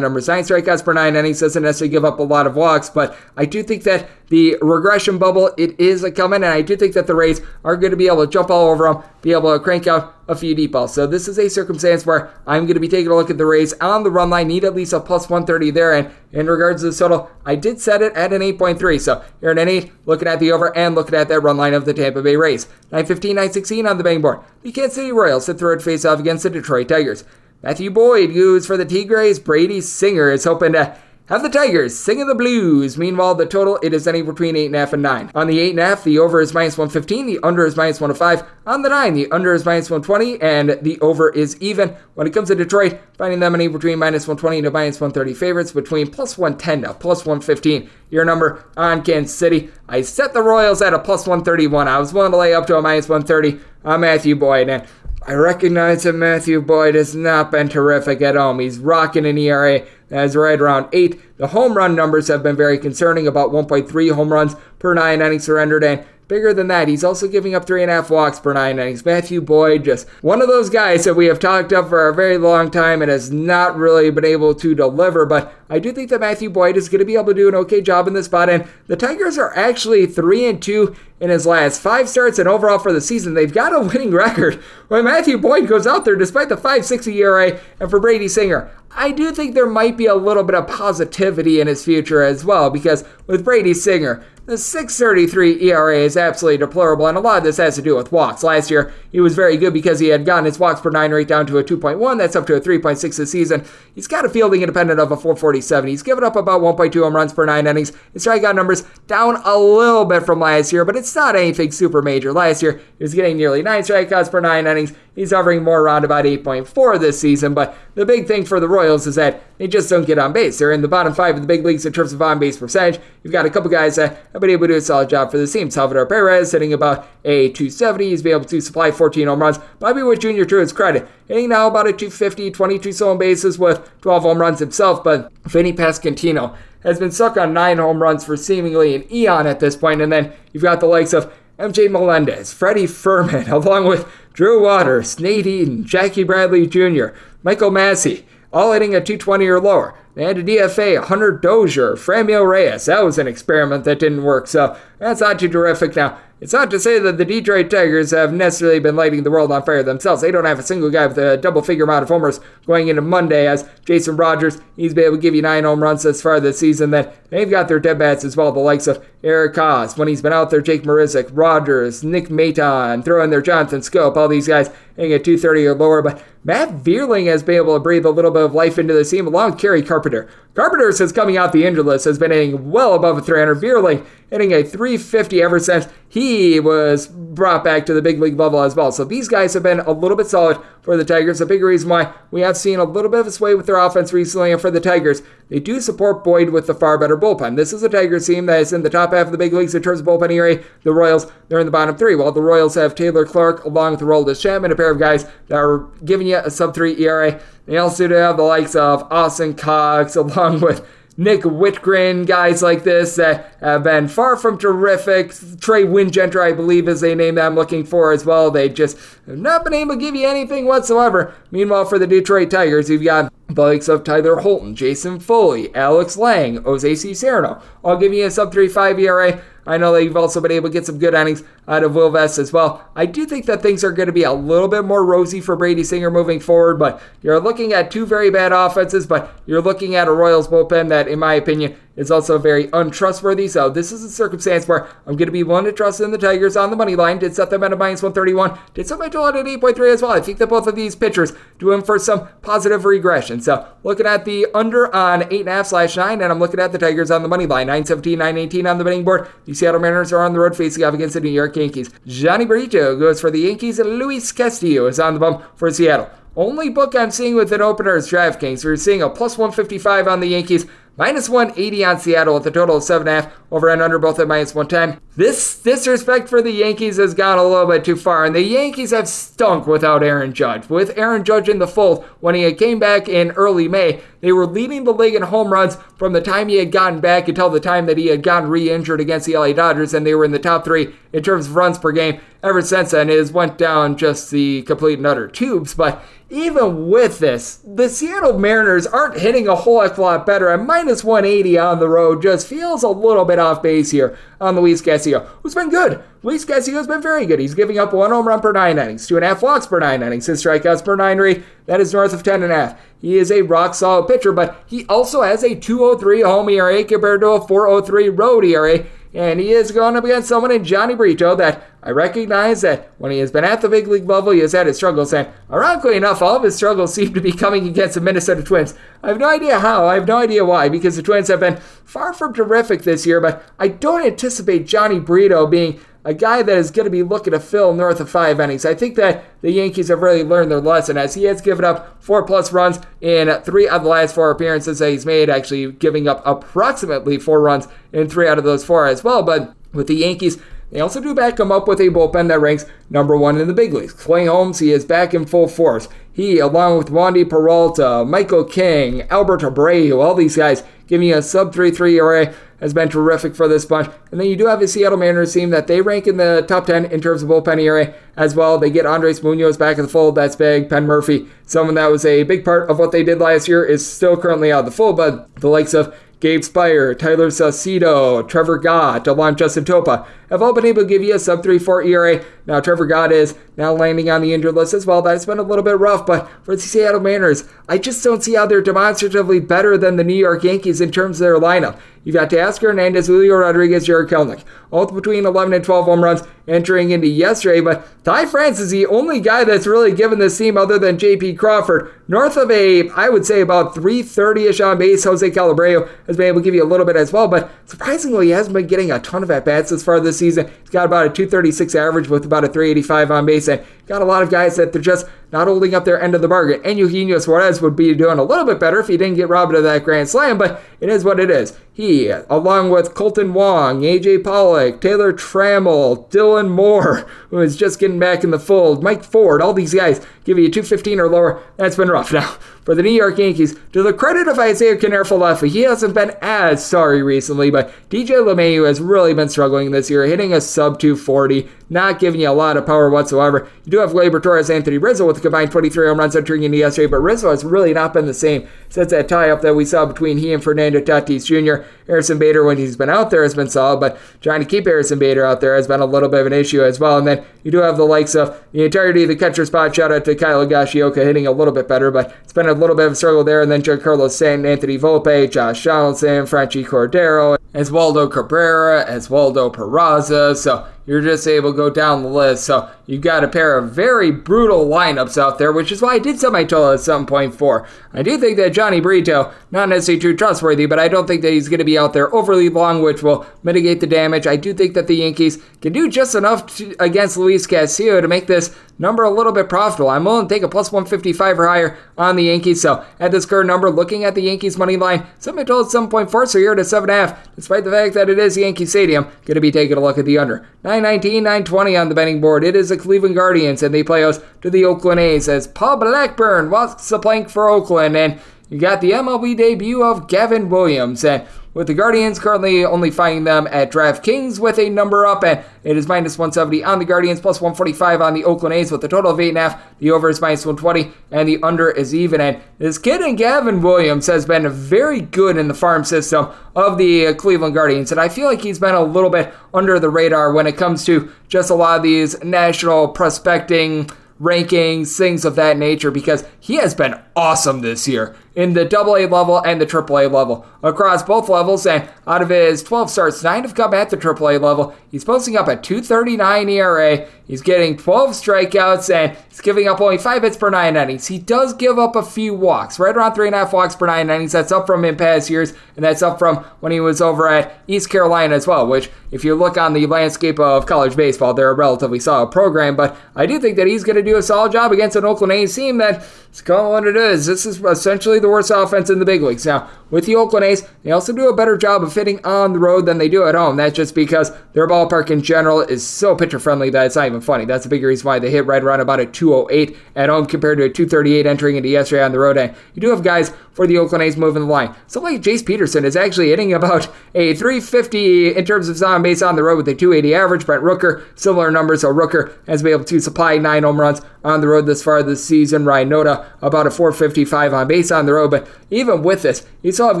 [SPEAKER 3] numbers. Nine strikeouts per nine innings doesn't necessarily give up a lot of walks, but I do think that the regression bubble, it is a coming, and I do think that the Rays are going to be able to jump all over him, be able to crank out a few deep balls. So this is a circumstance where I'm going to be taking a look at the Rays on the run line, need at least a plus 130 there. And in regards to the total, I did set it at an 8.3. So you're at an 8, looking at the over and looking at that run line of the Tampa Bay Rays. 915, 916 on the bang board. The Kansas City Royals sit through face off against the Detroit Tigers. Matthew Boyd goes for the Tigres. Brady Singer is hoping to have the Tigers singing the blues. Meanwhile, the total it is anywhere between eight and a half and nine. On the eight and a half, the over is minus one fifteen, the under is minus one hundred five. On the nine, the under is minus one twenty, and the over is even. When it comes to Detroit, finding them anywhere between minus one twenty to minus one thirty favorites, between plus one ten to plus one fifteen. Your number on Kansas City. I set the Royals at a plus one thirty one. I was willing to lay up to a minus one thirty on Matthew Boyd, and I recognize that Matthew Boyd has not been terrific at home. He's rocking an ERA that's right around 8. The home run numbers have been very concerning, about 1.3 home runs per 9 innings surrendered, and Bigger than that, he's also giving up three and a half walks per nine innings. Matthew Boyd, just one of those guys that we have talked up for a very long time and has not really been able to deliver. But I do think that Matthew Boyd is going to be able to do an okay job in this spot. And the Tigers are actually three and two in his last five starts and overall for the season. They've got a winning record when Matthew Boyd goes out there despite the 5.60 ERA. And for Brady Singer, I do think there might be a little bit of positivity in his future as well because with Brady Singer, the 633 ERA is absolutely deplorable, and a lot of this has to do with walks. Last year, he was very good because he had gotten his walks per nine rate down to a 2.1. That's up to a 3.6 this season. He's got a fielding independent of a 447. He's given up about 1.2 home runs per nine innings. His strikeout numbers down a little bit from last year, but it's not anything super major. Last year, he was getting nearly nine strikeouts per nine innings. He's hovering more around about 8.4 this season, but the big thing for the Royals is that they just don't get on base. They're in the bottom five of the big leagues in terms of on base percentage. You've got a couple guys that have been able to do a solid job for the team. Salvador Perez hitting about a 270. He's been able to supply 14 home runs. Bobby Witt Jr., to his credit, hitting now about a 250, 22 stolen bases with 12 home runs himself. But Vinny Pasquantino has been stuck on nine home runs for seemingly an eon at this point. And then you've got the likes of MJ Melendez, Freddy Fermin, along with Drew Waters, Nate Eaton, Jackie Bradley Jr., Michael Massey, all hitting a 220 or lower. They had to DFA Hunter Dozier, Franmil Reyes. That was an experiment that didn't work, so that's not too terrific. Now, it's not to say that the Detroit Tigers have necessarily been lighting the world on fire themselves. They don't have a single guy with a double figure amount of homers going into Monday, as Jason Rogers, he's been able to give you nine home runs thus far this season. Then they've got their dead bats as well, the likes of Eric Haase. When he's been out there, Jake Marisnick, Rogers, Nick Maton, throw in there Jonathan Schoop, all these guys hitting at 230 or lower. But Matt Vierling has been able to breathe a little bit of life into the team along with Kerry Carpenter. Carpenter, since coming out the injured list, has been hitting well above a 300. Vierling hitting a 350 ever since he was brought back to the big league level as well. So these guys have been a little bit solid for the Tigers. A big reason why we have seen a little bit of a sway with their offense recently. And for the Tigers, they do support Boyd with the far better bullpen. This is a Tigers team that is in the top half of the big leagues in terms of bullpen ERA. The Royals, they're in the bottom three. While the Royals have Taylor Clarke along with Aroldis Chapman, a pair of guys that are giving you a sub three ERA. They also do have the likes of Austin Cox along with Nick Wittgren, guys like this that have been far from terrific. Trey Wingenter, I believe, is a name that I'm looking for as well. They just have not been able to give you anything whatsoever. Meanwhile, for the Detroit Tigers, you've got the likes of Tyler Holton, Jason Foley, Alex Lange, Jose. Cisnero. I'll give you a sub 3.5 ERA. I know that you've also been able to get some good innings out of Will Vest as well. I do think that things are going to be a little bit more rosy for Brady Singer moving forward, but you're looking at two very bad offenses, but you're looking at a Royals bullpen that, in my opinion, is also very untrustworthy. So this is a circumstance where I'm going to be willing to trust in the Tigers on the money line. Did set them at a minus 131. Did set my total at 8.3 as well. I think that both of these pitchers do in for some positive regression. So looking at the under on 8.5 slash 9, and I'm looking at the Tigers on the money line. 917, 918 on the betting board. The Seattle Mariners are on the road facing off against the New York Yankees. Jhony Brito goes for the Yankees, and Luis Castillo is on the bump for Seattle. Only book I'm seeing with an opener is DraftKings. We're seeing a plus 155 on the Yankees, minus 180 on Seattle with a total of 7.5 over and under both at minus 110. This disrespect for the Yankees has gone a little bit too far, and the Yankees have stunk without Aaron Judge. With Aaron Judge in the fold, when he came back in early May, they were leading the league in home runs from the time he had gotten back until the time that he had gotten re injured against the LA Dodgers, and they were in the top three in terms of runs per game. Ever since then, it has went down just the complete and utter tubes, but even with this, the Seattle Mariners aren't hitting a whole heck of a lot better. At minus 180 on the road just feels a little bit off base here on Luis Castillo, who's been good. Luis Castillo's been very good. He's giving up one home run per nine innings, two and a half walks per nine innings, his strikeouts per nine rate. That is north of 10 and a half. He is a rock solid pitcher, but he also has a 203 home ERA compared to a 403 road ERA and he is going up against someone in Jhony Brito that I recognize that when he has been at the big league level, he has had his struggles, and ironically enough, all of his struggles seem to be coming against the Minnesota Twins. I have no idea how, I have no idea why, because the Twins have been far from terrific this year, but I don't anticipate Jhony Brito being a guy that is going to be looking to fill north of five innings. I think that the Yankees have really learned their lesson as he has given up four plus runs in three of the last four appearances that he's made, actually giving up approximately four runs in three out of those four as well. But with the Yankees, they also do back him up with a bullpen that ranks number one in the big leagues. Clay Holmes, he is back in full force. He, along with Wandy Peralta, Michael King, Albert Abreu, all these guys giving a sub 3-3 ERA has been terrific for this bunch. And then you do have a Seattle Mariners team that they rank in the top 10 in terms of bullpen ERA as well. They get Andres Munoz back in the fold. That's big. Penn Murphy, someone that was a big part of what they did last year, is still currently out of the fold. But the likes of Gabe Speier, Tayler Saucedo, Trevor Gott, along Justin Topa have all been able to give you a sub 3-4 ERA. Now Trevor Gott is now landing on the injured list as well. That's been a little bit rough, but for the Seattle Mariners, I just don't see how they're demonstratively better than the New York Yankees in terms of their lineup. You've got Teoscar Hernandez, Julio Rodriguez, Jarred Kelenic, all between 11 and 12 home runs entering into yesterday. But Ty France is the only guy that's really given this team, other than J.P. Crawford, north of a, I would say about 330-ish on base. Jose Caballero has been able to give you a little bit as well, but surprisingly, he hasn't been getting a ton of at bats as far this season. He's got about a 236 average with about a 385 on base, and got a lot of guys that they're just not holding up their end of the bargain. And Eugenio Suarez would be doing a little bit better if he didn't get robbed of that grand slam, but it is what it is. He, along with Kolten Wong, AJ Pollock, Taylor Trammell, Dylan Moore, who is just getting back in the fold, Mike Ford, all these guys give you 215 or lower. That's been rough. Now, for the New York Yankees, to the credit of Isiah Kiner-Falefa, he hasn't been as sorry recently, but DJ LeMahieu has really been struggling this year, hitting a sub 240, not giving you a lot of power whatsoever. You do have Gleyber Torres, Anthony Rizzo with a combined 23 home runs entering into yesterday, but Rizzo has really not been the same since that tie up that we saw between he and Fernando Tatis Jr. Harrison Bader, when he's been out there, has been solid, but trying to keep Harrison Bader out there has been a little bit of an issue as well. And then you do have the likes of the entirety of the catcher spot. Shout out to Kyle Higashioka hitting a little bit better, but it's been a little bit of a struggle there. And then Giancarlo Stanton, Anthony Volpe, Josh Donaldson, Franchy Cordero, Oswaldo Cabrera, Oswaldo Peraza. So you're just able to go down the list. So you've got a pair of very brutal lineups out there, which is why I did set my total at 7.4. I do think that Jhony Brito, not necessarily too trustworthy, but I don't think that he's going to be out there overly long, which will mitigate the damage. I do think that the Yankees can do just enough to, against Luis Castillo to make this number a little bit profitable. I'm willing to take a plus 155 or higher on the Yankees. So at this current number, looking at the Yankees money line, total at 7.4, so you're at a 7.5, despite the fact that it is Yankee Stadium. Going to be taking a look at the under. 919, 920 on the betting board. It is the Cleveland Guardians, and they play host to the Oakland A's as Paul Blackburn walks the plank for Oakland, and you got the MLB debut of Gavin Williams, and with the Guardians currently only finding them at DraftKings with a number up, and it is minus 170 on the Guardians, plus 145 on the Oakland A's with a total of 8.5. The over is minus 120, and the under is even. And this kid and Gavin Williams has been very good in the farm system of the Cleveland Guardians, and I feel like he's been a little bit under the radar when it comes to just a lot of these national prospecting rankings, things of that nature, because he has been awesome this year in the AA level and the AAA level. Across both levels, and out of his 12 starts, 9 have come at the AAA level. He's posting up a 239 ERA. He's getting 12 strikeouts, and he's giving up only 5 hits per 9 innings. He does give up a few walks, right around 3.5 walks per 9 innings. That's up from in past years, and that's up from when he was over at East Carolina as well, which, if you look on the landscape of college baseball, they're a relatively solid program, but I do think that he's going to do a solid job against an Oakland A's team that is called what it is. This is essentially the worst offense in the big leagues. Now, with the Oakland A's, they also do a better job of hitting on the road than they do at home. That's just because their ballpark in general is so pitcher friendly that it's not even funny. That's the big reason why they hit right around about a 208 at home compared to a 238 entering into yesterday on the road. And you do have guys for the Oakland A's moving the line. Something like Jace Peterson is actually hitting about a 350 in terms of on base on the road with a 280 average. Brent Rooker, similar numbers. So Rooker has been able to supply nine home runs on the road this far this season. Ryan Noda about a 455 on base on the But even with this, you still have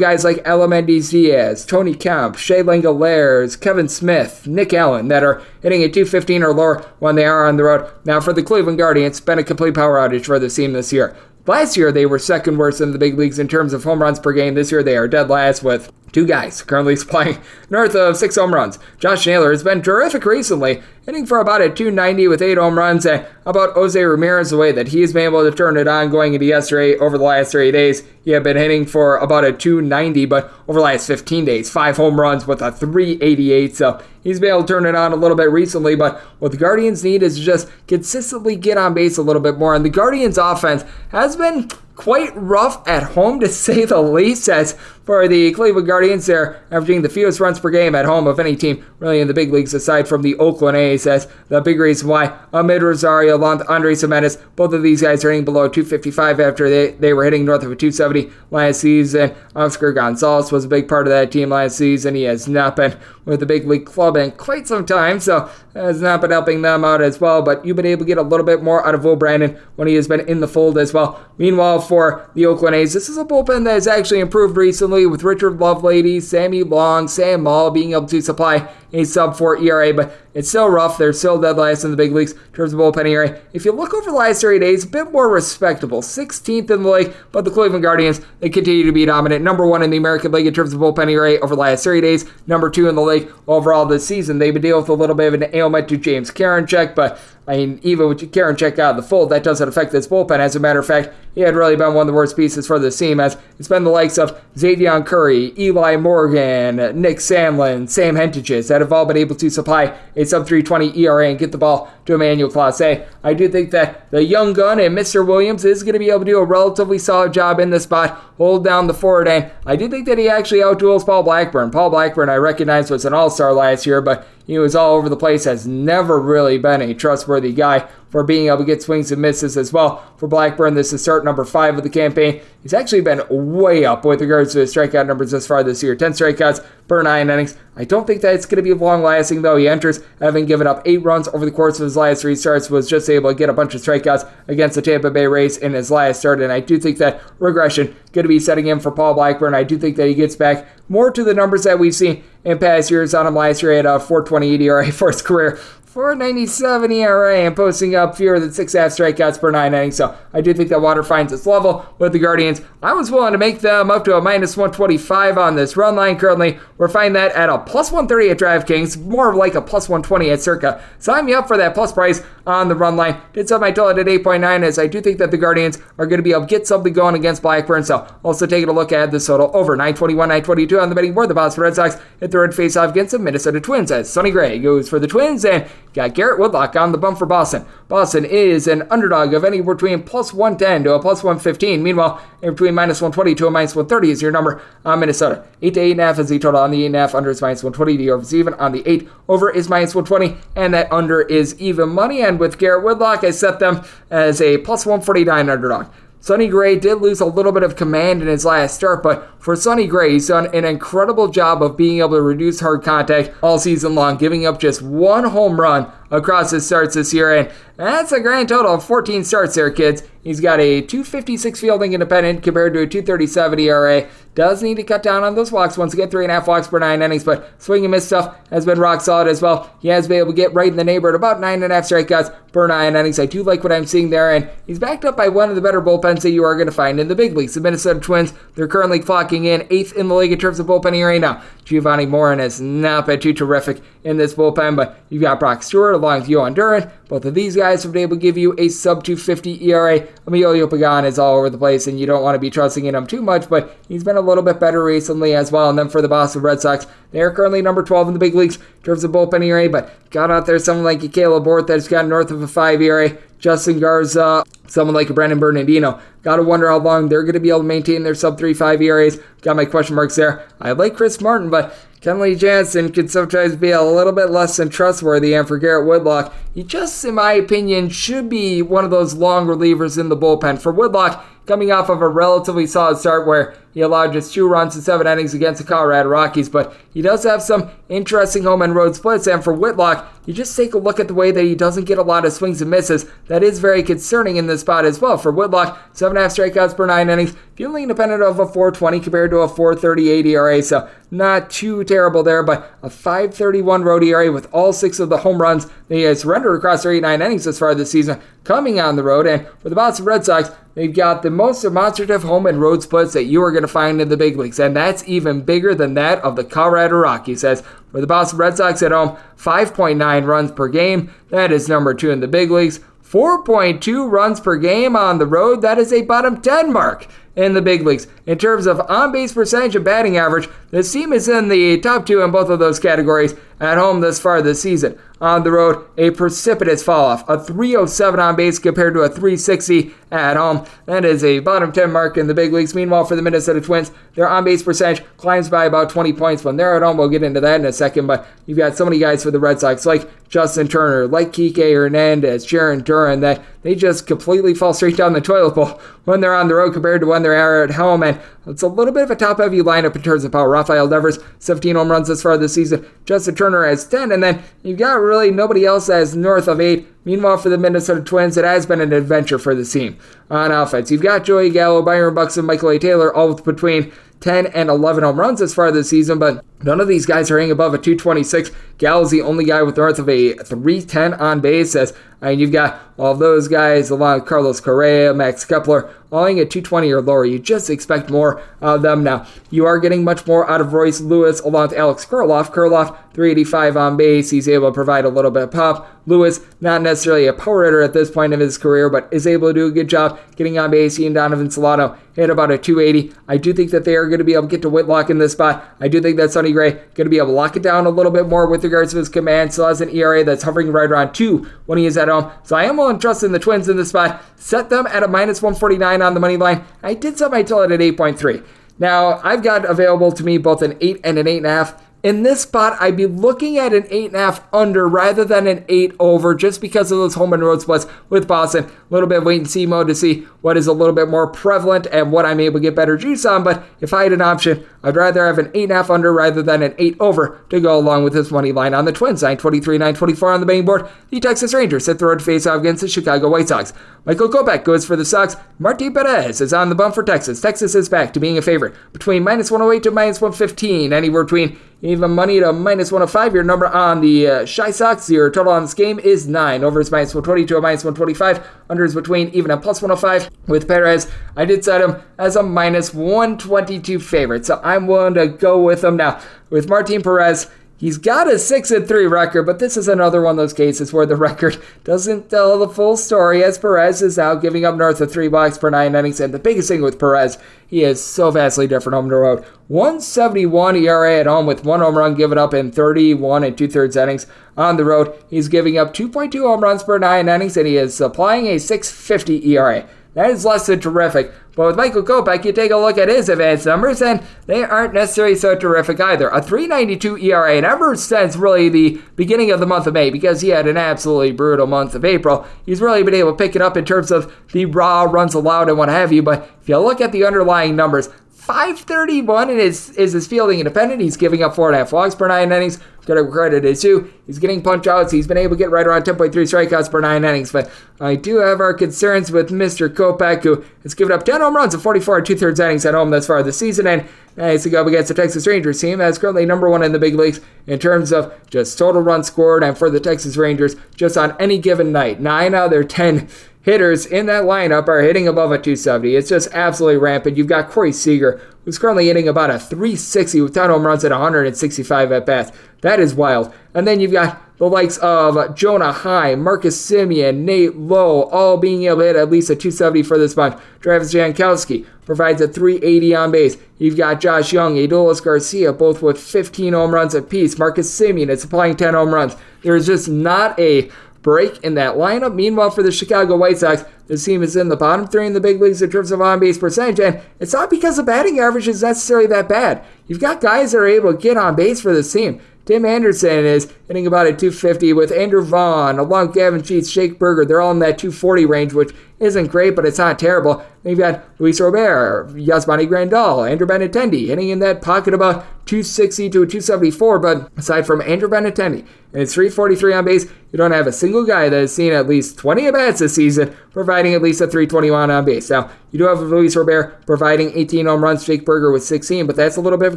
[SPEAKER 3] guys like Aledmys Diaz, Tony Kemp, Shea Langeliers, Kevin Smith, Nick Allen that are hitting a 215 or lower when they are on the road. Now for the Cleveland Guardians, been a complete power outage for the team this year. Last year, they were second worst in the big leagues in terms of home runs per game. This year, they are dead last with two guys currently supplying north of six home runs. Josh Naylor has been terrific recently, hitting for about a 290 with eight home runs. And about Jose Ramirez, the way that he's been able to turn it on going into yesterday over the last three days, he had been hitting for about a 290, but over the last 15 days, five home runs with a 388. So he's been able to turn it on a little bit recently. But what the Guardians need is just consistently get on base a little bit more. And the Guardians' offense has been quite rough at home to say the least as for the Cleveland Guardians they're averaging the fewest runs per game at home of any team really in the big leagues aside from the Oakland A's the big reason why Amed Rosario along with Andres Gimenez both of these guys are hitting below 255 after they, they were hitting north of a 270 last season. Oscar Gonzalez was a big part of that team last season. He has not been with the big league club in quite some time so has not been helping them out as well but you've been able to get a little bit more out of Will Brennan when he has been in the fold as well. Meanwhile for the Oakland A's. This is a bullpen that has actually improved recently with Richard Lovelady, Sammy Long, Sam Moll being able to supply a sub 4 ERA, but it's still rough. They're still dead last in the big leagues in terms of bullpen ERA. If you look over the last three days, a bit more respectable. 16th in the league, but the Cleveland Guardians, they continue to be dominant. Number one in the American League in terms of bullpen ERA over the last three days. Number two in the league overall this season. They've been dealing with a little bit of an ailment to James Karinchak, but I mean, even with Karinchak out of the fold, that doesn't affect this bullpen. As a matter of fact, he had really been one of the worst pieces for the team, as it's been the likes of Xzavion Curry, Eli Morgan, Nick Sandlin, Sam Hentges that have all been able to supply a sub 320 ERA and get the ball to Emmanuel Clase. I do think that the young gun and Mr. Williams is going to be able to do a relatively solid job in the spot, hold down the forward end. I do think that he actually outduels Paul Blackburn. Paul Blackburn, I recognize, was an all star last year, but he was all over the place, has never really been a trustworthy guy for being able to get swings and misses as well. For Blackburn, this is start number five of the campaign. He's actually been way up with regards to his strikeout numbers thus far this year 10 strikeouts per nine innings. I don't think that it's going to be long lasting, though. He enters having given up eight runs over the course of his last three starts, was just able to get a bunch of strikeouts against the Tampa Bay Rays in his last start, and I do think that regression going to be setting in for Paul Blackburn. I do think that he gets back more to the numbers that we've seen in past years on him last year at a 4.28 ERA for his career. 497 ERA and posting up fewer than six half strikeouts per nine innings. So I do think that Water finds its level with the Guardians. I was willing to make them up to a minus 125 on this run line currently. We're finding that at a plus 130 at DraftKings, more like a plus 120 at Circa. Sign me up for that plus price on the run line. Did set my total at 8.9 as I do think that the Guardians are going to be able to get something going against Blackburn. So also taking a look at the total over 921, 922 on the betting board. The Boston Red Sox hit the red face off against the Minnesota Twins as Sonny Gray goes for the Twins and Got Garrett Whitlock on the bump for Boston. Boston is an underdog of anywhere between plus 110 to a plus 115. Meanwhile, in between minus 120 to a minus 130 is your number on Minnesota. 8 to 8.5 is the total on the 8.5. Under is minus 120. The over is even on the 8. Over is minus 120. And that under is even money. And with Garrett Woodlock, I set them as a plus 149 underdog. Sonny Gray did lose a little bit of command in his last start, but for Sonny Gray, he's done an incredible job of being able to reduce hard contact all season long, giving up just one home run across his starts this year. And that's a grand total of 14 starts there, kids. He's got a 256 fielding independent compared to a 237 ERA. Does need to cut down on those walks once again, three and a half walks per nine innings, but swing and miss stuff has been rock solid as well. He has been able to get right in the neighborhood, about nine and a half strikeouts per nine innings. I do like what I'm seeing there, and he's backed up by one of the better bullpens that you are going to find in the big leagues. The Minnesota Twins, they're currently clocking in eighth in the league in terms of bullpen right now. Jovani Moran has not been too terrific in this bullpen, but you've got Brock Stewart along with Jhoan Duran. Both of these guys have been able to give you a sub 250 ERA. Emilio Pagan is all over the place, and you don't want to be trusting in him too much, but he's been a little bit better recently as well. And then for the Boston Red Sox, they're currently number 12 in the big leagues in terms of bullpen ERA, but got out there someone like Caleb Bourt that's got north of a 5 ERA. Justin Garza, someone like Brennan Bernardino. Gotta wonder how long they're to be able to maintain their sub 3.5 ERAs. Got my question marks there. I like Chris Martin, but Kenley Jansen could sometimes be a little bit less than trustworthy, and for Garrett Whitlock, he just, in my opinion, should be one of those long relievers in the bullpen. For Whitlock, coming off of a relatively solid start where he allowed just two runs in seven innings against the Colorado Rockies, but he does have some interesting home and road splits. And for Whitlock, you just take a look at the way that he doesn't get a lot of swings and misses. That is very concerning in this spot as well. For Whitlock, seven and a half strikeouts per nine innings, feeling independent of a 420 compared to a 438 ERA, so not too terrible there, but a 531 road ERA with all six of the home runs that he has surrendered across their eight nine innings this far this season coming on the road. And for the Boston Red Sox, they've got the most demonstrative home and road splits that you are going to find in the big leagues, and that's even bigger than that of the Colorado Rockies. As for the Boston Red Sox at home, 5.9 runs per game, that is number two in the big leagues. 4.2 runs per game on the road, that is a bottom 10 mark in the big leagues. In terms of on base percentage and batting average, this team is in the top two in both of those categories at home thus far this season. On the road, a precipitous fall off, a 307 on base compared to a 360 at home. That is a bottom 10 mark in the big leagues. Meanwhile, for the Minnesota Twins, their on base percentage climbs by about 20 points when they're at home. We'll get into that in a second, but you've got so many guys for the Red Sox like Justin Turner, like Kike Hernandez, Jarren Duran, that they just completely fall straight down the toilet bowl when they're on the road compared to when they're at home. And it's a little bit of a top heavy lineup in terms of power. Rafael Devers, 17 home runs this far this season. Justin Turner has 10. And then you've got really nobody else as north of 8. Meanwhile, for the Minnesota Twins, it has been an adventure for the team on offense. You've got Joey Gallo, Byron Buxton, Michael A. Taylor, all with between 10 and 11 home runs as far this season, but none of these guys are hitting above a 226. Gallo's the only guy with north of a 310 on base. As I mean, you've got all those guys along with Carlos Correa, Max Kepler, all at 220 or lower. You just expect more of them now. You are getting much more out of Royce Lewis along with Alex Kirilloff. Kirilloff, 385 on base. He's able to provide a little bit of pop. Lewis, not necessarily a power hitter at this point of his career, but is able to do a good job getting on base. He and Donovan Solano hit about a 280. I do think that they are going to be able to get to Whitlock in this spot. I do think that Sonny Gray going to be able to lock it down a little bit more with regards to his command. Still has an ERA that's hovering right around two when he is at home. So I am willing to trust in the Twins in this spot. Set them at a minus 149 on the money line. I did set my total at 8.3. Now, I've got available to me both an 8 and an 8.5 in this spot, I'd be looking at an 8.5 under rather than an 8 over just because of those home and road splits with Boston. A little bit wait and see mode to see what is a little bit more prevalent and what I'm able to get better juice on. But if I had an option, I'd rather have an 8.5 under rather than an 8 over to go along with this money line on the Twins. 923, 924 on the main board. The Texas Rangers hit the road face off against the Chicago White Sox. Michael Kopech goes for the Sox. Martin Perez is on the bump for Texas. Texas is back to being a favorite between minus 108 to minus 115, anywhere between even money to minus 105. Your number on the uh, Shy Sox, your total on this game is 9. Over is minus 120 to a minus 125. Under is between even and plus 105. With Perez, I did set him as a minus 122 favorite, so I'm willing to go with him. Now, with Martin Perez, He's got a 6 and 3 record, but this is another one of those cases where the record doesn't tell the full story as Perez is out giving up north of 3 blocks per 9 innings. And the biggest thing with Perez, he is so vastly different home to road. 171 ERA at home with one home run given up in 31 and two thirds innings. On the road, he's giving up 2.2 home runs per 9 innings, and he is applying a 650 ERA. That is less than terrific. But with Michael Kopech, you take a look at his advanced numbers, and they aren't necessarily so terrific either. A 392 ERA, and ever since really the beginning of the month of May, because he had an absolutely brutal month of April, he's really been able to pick it up in terms of the raw runs allowed and what have you. But if you look at the underlying numbers, 531 and is, is his fielding independent. He's giving up four and a half walks per nine innings. He's Gotta credit it too. He's getting punch outs. He's been able to get right around 10.3 strikeouts per nine innings. But I do have our concerns with Mr. Kopech, who has given up 10 home runs and 44 and two thirds innings at home thus far this season. And nice to go up against the Texas Rangers team that's currently number one in the big leagues in terms of just total runs scored. And for the Texas Rangers, just on any given night, nine out of their 10 hitters in that lineup are hitting above a 270. It's just absolutely rampant. You've got Corey Seager, who's currently hitting about a 360 with 10 home runs at 165 at bats. That is wild. And then you've got the likes of Jonah Heim, Marcus Semien, Nate Lowe, all being able to hit at least a 270 for this bunch. Travis Jankowski provides a 380 on base. You've got Josh Jung, Adolis Garcia, both with 15 home runs apiece. Marcus Semien is supplying 10 home runs. There is just not a break in that lineup. Meanwhile, for the Chicago White Sox, this team is in the bottom three in the big leagues in terms of on base percentage, and it's not because the batting average is necessarily that bad. You've got guys that are able to get on base for this team. Tim Anderson is hitting about a 250 with Andrew Vaughn, along Gavin Sheets, Jake Burger. They're all in that 240 range, which isn't great, but it's not terrible. You've got Luis Robert, Yasmani Grandal, Andrew Benintendi hitting in that pocket about 260 to 274. But aside from Andrew Benintendi and it's 343 on base, you don't have a single guy that has seen at least 20 at bats this season, providing at least a 321 on base. Now, you do have Luis Robert providing 18 home runs, Jake Burger with 16, but that's a little bit of a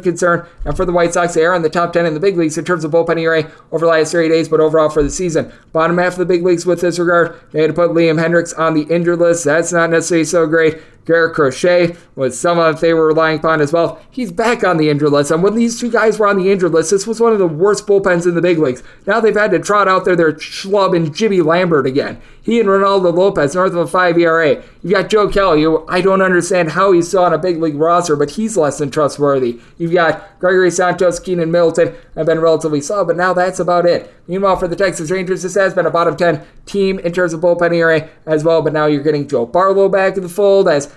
[SPEAKER 3] concern. And for the White Sox, they are in the top 10 in the big leagues in terms of bullpen ERA over the last 30 days, but overall for the season, bottom half of the big leagues with this regard, they had to put Liam Hendriks on the injured list. That's not necessarily so great. Garrett Crochet was someone they were relying upon as well. He's back on the injured list. And when these two guys were on the injured list, this was one of the worst bullpens in the big leagues. Now they've had to trot out there their schlub and Jimmy Lambert again. He and Reynaldo Lopez, north of a 5 ERA. You've got Joe Kelly, who I don't understand how he's still on a big league roster, but he's less than trustworthy. You've got Gregory Santos, Keynan Middleton, have been relatively slow, but now that's about it. Meanwhile, for the Texas Rangers, this has been a bottom 10 team in terms of bullpen ERA as well, but now you're getting Joe Barlow back in the fold as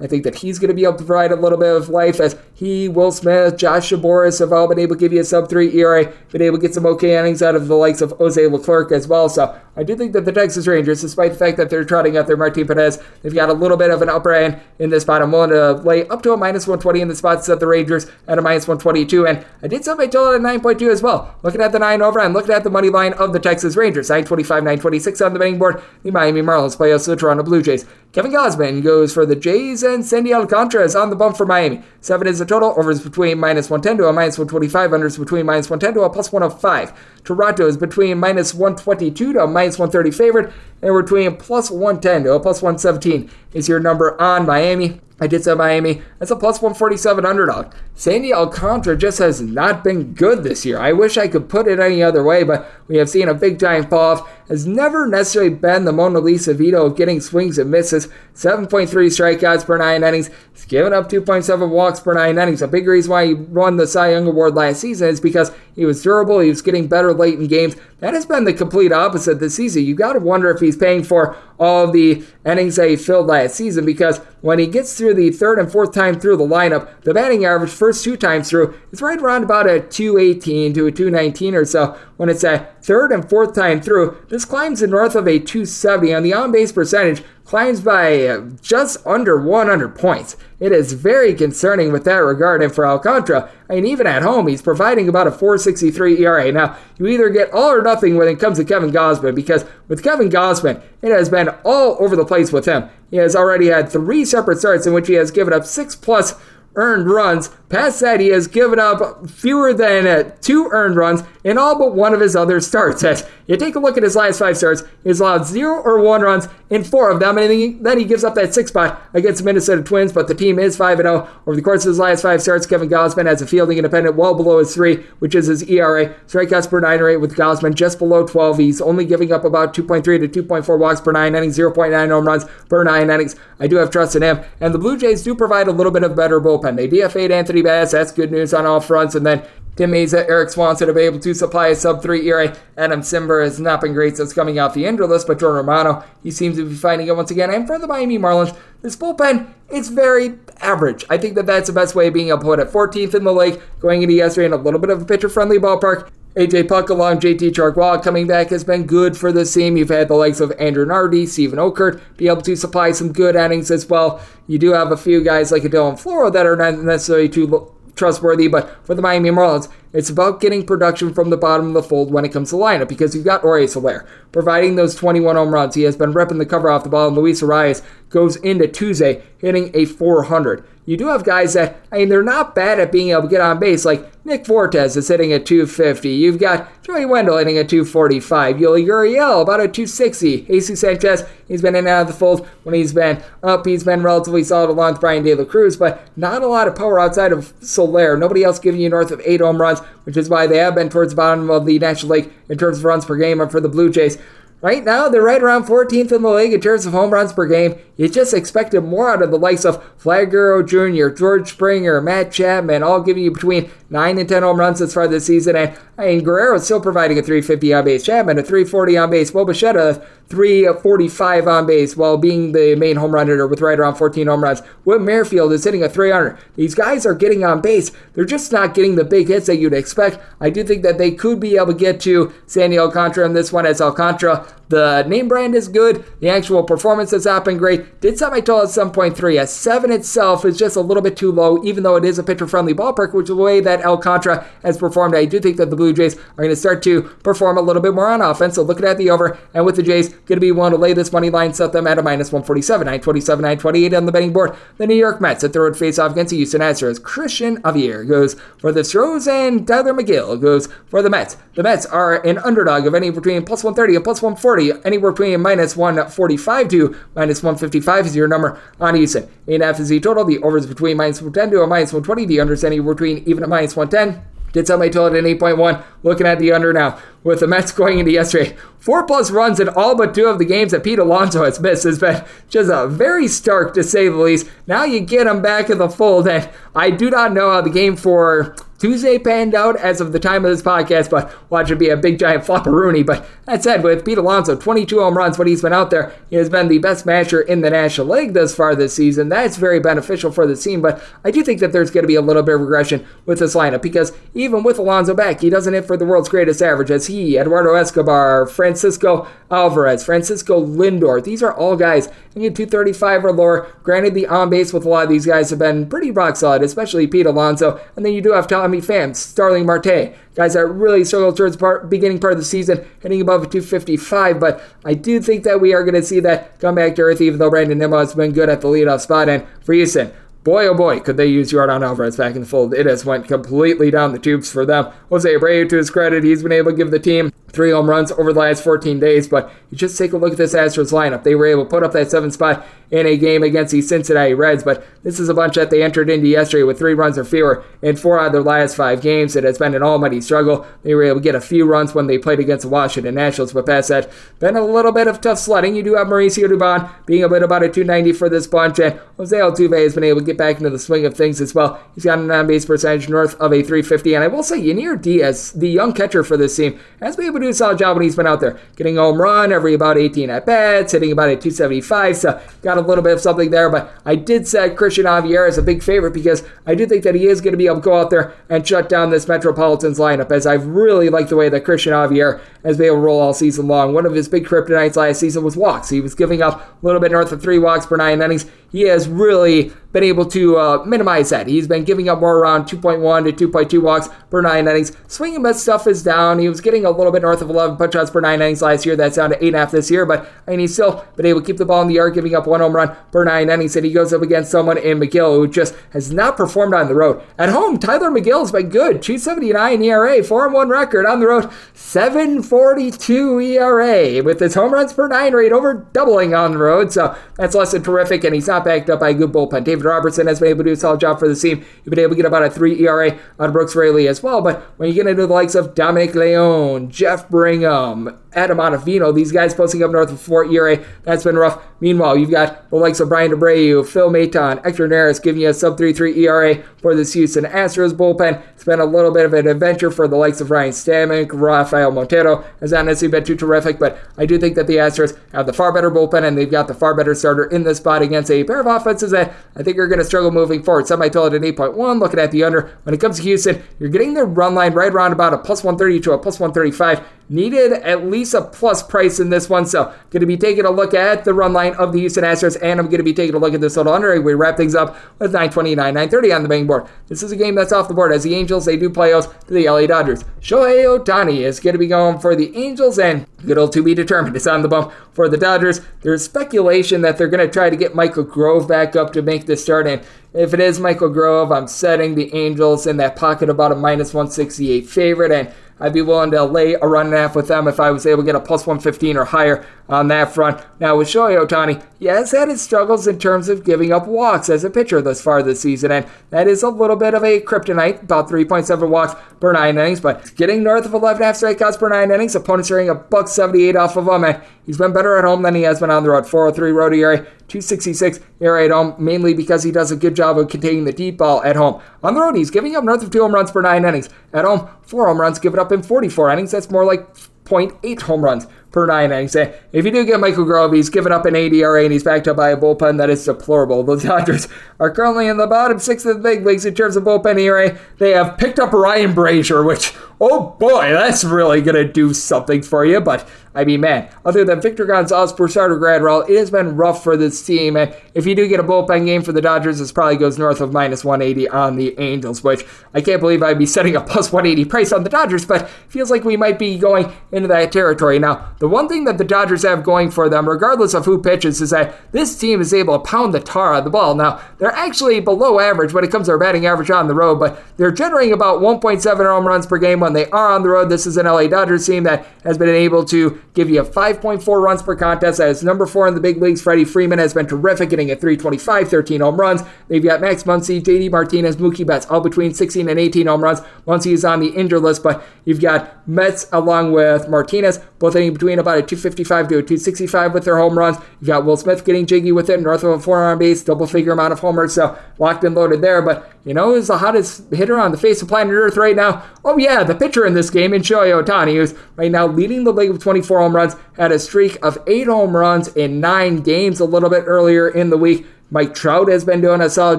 [SPEAKER 3] I think that he's going to be able to provide a little bit of life as he, Will Smith, Josh Sborz have all been able to give you a sub 3 ERA, been able to get some okay innings out of the likes of Jose Leclerc as well. So I do think that the Texas Rangers, despite the fact that they're trotting out their Martin Perez, they've got a little bit of an upper end in this spot. I'm willing to lay up to a minus 120 in the spots at the Rangers at a minus 122. And I did set my total at 9.2 as well. Looking at the 9 over, I'm looking at the money line of the Texas Rangers. 925, 926 on the betting board. The Miami Marlins play also the Toronto Blue Jays. Kevin Gausman goes for the Jays and Sandy Alcantara is on the bump for Miami. Seven is the total. Overs between minus 110 to a minus 125. Unders between minus 110 to a plus 105. Toronto is between minus 122 to a minus 130 favorite. And between plus 110 to a plus 117 is your number on Miami. I did say Miami. That's a plus 147 underdog. Sandy Alcantara just has not been good this year. I wish I could put it any other way, but we have seen a big giant fall off. Has never necessarily been the Mona Lisa Vito of getting swings and misses. 7.3 strikeouts per nine innings. He's given up 2.7 walks per nine innings. A big reason why he won the Cy Young Award last season is because he was durable. He was getting better late in games. That has been the complete opposite this season. You got to wonder if he's paying for of the innings that he filled last season because when he gets through the third and fourth time through the lineup, the batting average first two times through is right around about a 218 to a 219 or so. When it's a third and fourth time through, this climbs to north of a 270 on the on base percentage climbs by just under 100 points. It is very concerning with that regard. And for Alcantara, I mean, even at home, he's providing about a 463 ERA. Now, you either get all or nothing when it comes to Kevin Gausman because with Kevin Gausman, it has been all over the place with him. He has already had three separate starts in which he has given up six plus earned runs. Past that, he has given up fewer than uh, two earned runs in all but one of his other starts. As you take a look at his last five starts, he's allowed zero or one runs in four of them, and then he gives up that six spot against the Minnesota Twins. But the team is 5 0. Over the course of his last five starts, Kevin Gausman has a fielding independent well below his three, which is his ERA. Strikeouts per nine rate with Gausman just below 12. He's only giving up about 2.3 to 2.4 walks per nine innings, 0.9 home runs per nine innings. I do have trust in him. And the Blue Jays do provide a little bit of better bullpen. They DFA'd Anthony Bass. That's good news on all fronts. And then Tim Mayza, Erik Swanson have been able to supply a sub 3 ERA. Adam Cimber has not been great since coming off the injured list, but Jordan Romano, he seems to be finding it once again. And for the Miami Marlins, this bullpen is very average. I think that that's the best way of being able to put it. 14th in the league, going into yesterday in a little bit of a pitcher friendly ballpark. AJ Puk along JT Chargois coming back has been good for the team. You've had the likes of Andrew Nardi, Steven Okert be able to supply some good innings as well. You do have a few guys like Dylan Floro that are not necessarily too trustworthy, but for the Miami Marlins, it's about getting production from the bottom of the fold when it comes to lineup because you've got Jorge Soler providing those 21 home runs. He has been ripping the cover off the ball, and Luis Arraez goes into Tuesday hitting a 400 you do have guys that, I mean, they're not bad at being able to get on base. Like Nick Fortes is hitting at 250. You've got Joey Wendle hitting at 245. Yuli Gurriel about a 260. Jesus Sanchez, he's been in and out of the fold. When he's been up, he's been relatively solid along with Bryan De La Cruz, but not a lot of power outside of Soler. Nobody else giving you north of eight home runs, which is why they have been towards the bottom of the National League in terms of runs per game. And for the Blue Jays, Right now, they're right around 14th in the league in terms of home runs per game. You just expected more out of the likes of Vlad Guerrero Jr., George Springer, Matt Chapman, all giving you between 9 and 10 home runs as far this season. And mean, Guerrero is still providing a 350 on base. Chapman, a 340 on base. Bo Bichette, 345 on base while being the main home run hitter with right around 14 home runs. Whit Merrifield is hitting a 300. These guys are getting on base. They're just not getting the big hits that you'd expect. I do think that they could be able to get to Sandy Alcantara in this one as Alcantara the name brand is good. The actual performance has not been great. Did set my total at 7.3. A 7 itself is just a little bit too low, even though it is a pitcher friendly ballpark, which is the way that Alcantara has performed. I do think that the Blue Jays are going to start to perform a little bit more on offense. So looking at the over, and with the Jays, going to be one to lay this money line, set them at a minus 147, 927, 928 on the betting board. The New York Mets at the road face off against the Houston Astros. Cristian Javier goes for the Stros, and Tylor Megill goes for the Mets. The Mets are an underdog of any between plus 130 and plus 140 anywhere between minus 145 to minus 155 is your number on Houston. In FZ total, the overs between minus 110 to a minus 120, the unders anywhere between even a minus 110. Did sell my total at 8.1. Looking at the under now with the Mets going into yesterday. Four plus runs in all but two of the games that Pete Alonso has missed has been just a very stark to say the least. Now you get him back in the fold, and I do not know how the game for Tuesday panned out as of the time of this podcast, but watch it be a big giant flopperoonie. But that said, with Pete Alonso, 22 home runs when he's been out there, he has been the best matcher in the National League thus far this season. That's very beneficial for the team, but I do think that there's going to be a little bit of regression with this lineup because even with Alonso back, he doesn't hit for the world's greatest average as he, Eduardo Escobar, Francisco Alvarez, Francisco Lindor, these are all guys hitting 235 or lower. Granted, the on base with a lot of these guys have been pretty rock solid, especially Pete Alonso, and then you do have Tommy Tommy Pham, Starling Marte, guys that really struggled towards part, beginning part of the season, hitting above a 255. But I do think that we are going to see that come back to earth, even though Brandon Nimmo has been good at the leadoff spot. And for Houston, boy oh boy, could they use Yordan Alvarez back in the fold. It has went completely down the tubes for them. Jose Abreu, to his credit, he's been able to give the team three home runs over the last 14 days. But you just take a look at this Astros lineup. They were able to put up that seven spot in a game against the Cincinnati Reds, but this is a bunch that they entered into yesterday with three runs or fewer in four out of their last five games. It has been an almighty struggle. They were able to get a few runs when they played against the Washington Nationals, but past that, been a little bit of tough sledding. You do have Mauricio Dubon being a bit about a 290 for this bunch, and Jose Altuve has been able to get back into the swing of things as well. He's got an on base percentage north of a 350. And I will say, Yainer Diaz, the young catcher for this team, has been able to do a solid job when he's been out there. Getting home run every about 18 at bats, hitting about a 275. So got a little bit of something there. But I did set Cristian Javier as a big favorite because I do think that he is going to be able to go out there and shut down this Metropolitans lineup, as I've really like the way that Cristian Javier has been able to roll all season long. One of his big kryptonites last season was walks. He was giving up a little bit north of three walks per nine innings. He has really been able to uh, minimize that. He's been giving up more around 2.1 to 2.2 walks per nine innings. Swinging miss stuff is down. He was getting a little bit north of 11 punch outs per nine innings last year. That's down to 8.5 this year, but I mean, he's still been able to keep the ball in the yard, giving up one home run per nine innings. And he goes up against someone in Megill who just has not performed on the road. At home, Tylor Megill's been good. 279 ERA, 4 1 record. On the road, 742 ERA with his home runs per nine rate over doubling on the road. So that's less than terrific, and he's not backed up by a good bullpen. David Robertson has been able to do a solid job for the team. You've been able to get about a 3 ERA on Brooks Raley as well. But when you get into the likes of Dominic Leone, Jeff Brigham, Adam Ottavino, these guys posting up north of 4 ERA, that's been rough. Meanwhile, you've got the likes of Bryan DeAbreu, Phil Maton, Hector Neris giving you a sub 3.3 ERA for this Houston Astros bullpen. It's been a little bit of an adventure for the likes of Ryan Stanek, Rafael Montero has not necessarily been too terrific, but I do think that the Astros have the far better bullpen and they've got the far better starter in this spot against a pair of offenses that I think are going to struggle moving forward. Some might tell it an 8.1, looking at the under. When it comes to Houston, you're getting the run line right around about a plus 130 to a plus 135. Needed at least a plus price in this one, so going to be taking a look at the run line of the Houston Astros, and I'm going to be taking a look at this little under. We wrap things up with 929, 930 on the betting board. This is a game that's off the board as the Angels, they do play out to the LA Dodgers. Shohei Ohtani is going to be going for the Angels, and good old to be determined is on the bump for the Dodgers. There's speculation that they're going to try to get Michael Grove back up to make the start, and if it is Michael Grove, I'm setting the Angels in that pocket about a minus 168 favorite, and I'd be willing to lay a run and a half with them if I was able to get a plus 115 or higher on that front. Now, with Shohei Ohtani, he has had his struggles in terms of giving up walks as a pitcher thus far this season, and that is a little bit of a kryptonite, about 3.7 walks per nine innings, but getting north of 11.5 strikeouts per nine innings, opponents are a buck 78 off of him, and he's been better at home than he has been on the road. 403 road ERA, 266 ERA at home, um, mainly because he does a good job of containing the deep ball at home. On the road, he's giving up north of two home runs per nine innings. At home, four home runs given up in 44 innings. That's more like 0.8 home runs per nine innings. If you do get Michael Grove, he's given up an 80 ERA and he's backed up by a bullpen that is deplorable. The Dodgers are currently in the bottom six of the big leagues in terms of bullpen ERA. They have picked up Ryan Brasier, which, oh boy, that's really going to do something for you. But, I mean, man, other than Victor Gonzalez, Brusdar, Graterol, it has been rough for this team. And if you do get a bullpen game for the Dodgers, this probably goes north of minus 180 on the Angels, which I can't believe I'd be setting a plus 180 price on the Dodgers, but feels like we might be going into that territory. Now, the one thing that the Dodgers have going for them, regardless of who pitches, is that this team is able to pound the tar of the ball. Now, they're actually below average when it comes to their batting average on the road, but they're generating about 1.7 home runs per game when they are on the road. This is an LA Dodgers team that has been able to give you a 5.4 runs per contest. That is number four in the big leagues, Freddie Freeman has been terrific, getting at 325, 13 home runs. They've got Max Muncy, JD Martinez, Mookie Betts, all between 16 and 18 home runs. Muncy is on the injured list, but you've got Mets along with Martinez, both hitting between about a 255 to a 265 with their home runs. You've got Will Smith getting jiggy with it, north of a on base, double figure amount of homers, so locked and loaded there. But you know, who's the hottest hitter on the face of planet Earth right now? Oh, yeah, the pitcher in this game, Shohei Ohtani, who's right now leading the league with 24 home runs, had a streak of eight home runs in nine games a little bit earlier in the week. Mike Trout has been doing a solid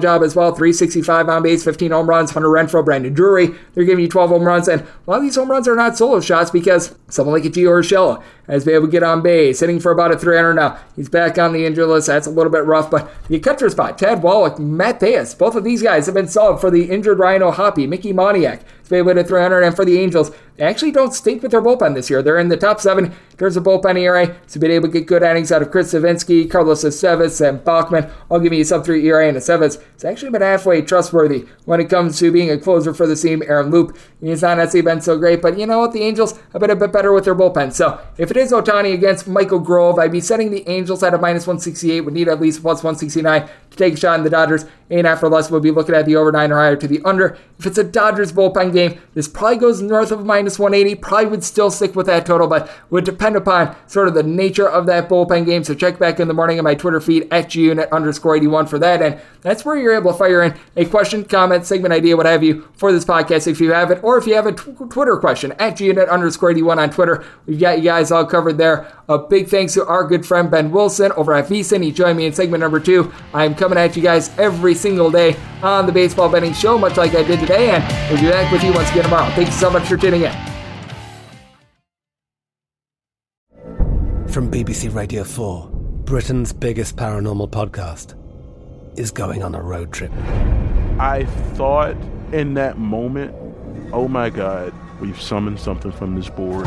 [SPEAKER 3] job as well. 365 on base, 15 home runs. Hunter Renfroe, Brandon Drury, they're giving you 12 home runs. And a lot of these home runs are not solo shots because someone like a Gio Urshela get on base, hitting for about a 300 now. He's back on the injured list. That's a little bit rough, but the catcher spot, Chad Wallach, Matt Thaiss, both of these guys have been solid for the injured Ryan O'Hoppe, Mickey Moniak. It's been able to 300, and for the Angels, they actually don't stink with their bullpen this year. They're in the top seven in terms of bullpen ERA, so been able to get good innings out of Chris Savinsky, Carlos Estevez, and Bachman. I'll give you a sub three ERA and Estevez. It's actually been halfway trustworthy when it comes to being a closer for the team. Aaron Loup, he's not necessarily been so great, but you know what? The Angels have been a bit better with their bullpen. So if is Ohtani against Michael Grove, I'd be setting the Angels at a minus 168, would need at least plus 169 to take a shot in the Dodgers. Eight after less, we'll be looking at the over 9 or higher to the under. If it's a Dodgers bullpen game, this probably goes north of minus 180. Probably would still stick with that total, but would depend upon sort of the nature of that bullpen game. So check back in the morning on my Twitter feed at gunit underscore 81 for that. And that's where you're able to fire in a question, comment, segment idea, what have you, for this podcast if you have it, or if you have a t- Twitter question at gunit underscore 81 on Twitter. We've got you guys all covered there. A big thanks to our good friend Ben Wilson over at VSiN. He joined me in segment number two. I'm coming at you guys every single day on the Baseball Betting Show, much like I did today, and we'll be back with you once again tomorrow. Thank you so much for tuning in.
[SPEAKER 9] From BBC Radio 4, Britain's biggest paranormal podcast is going on a road trip.
[SPEAKER 10] I thought in that moment, oh my God, we've summoned something from this board.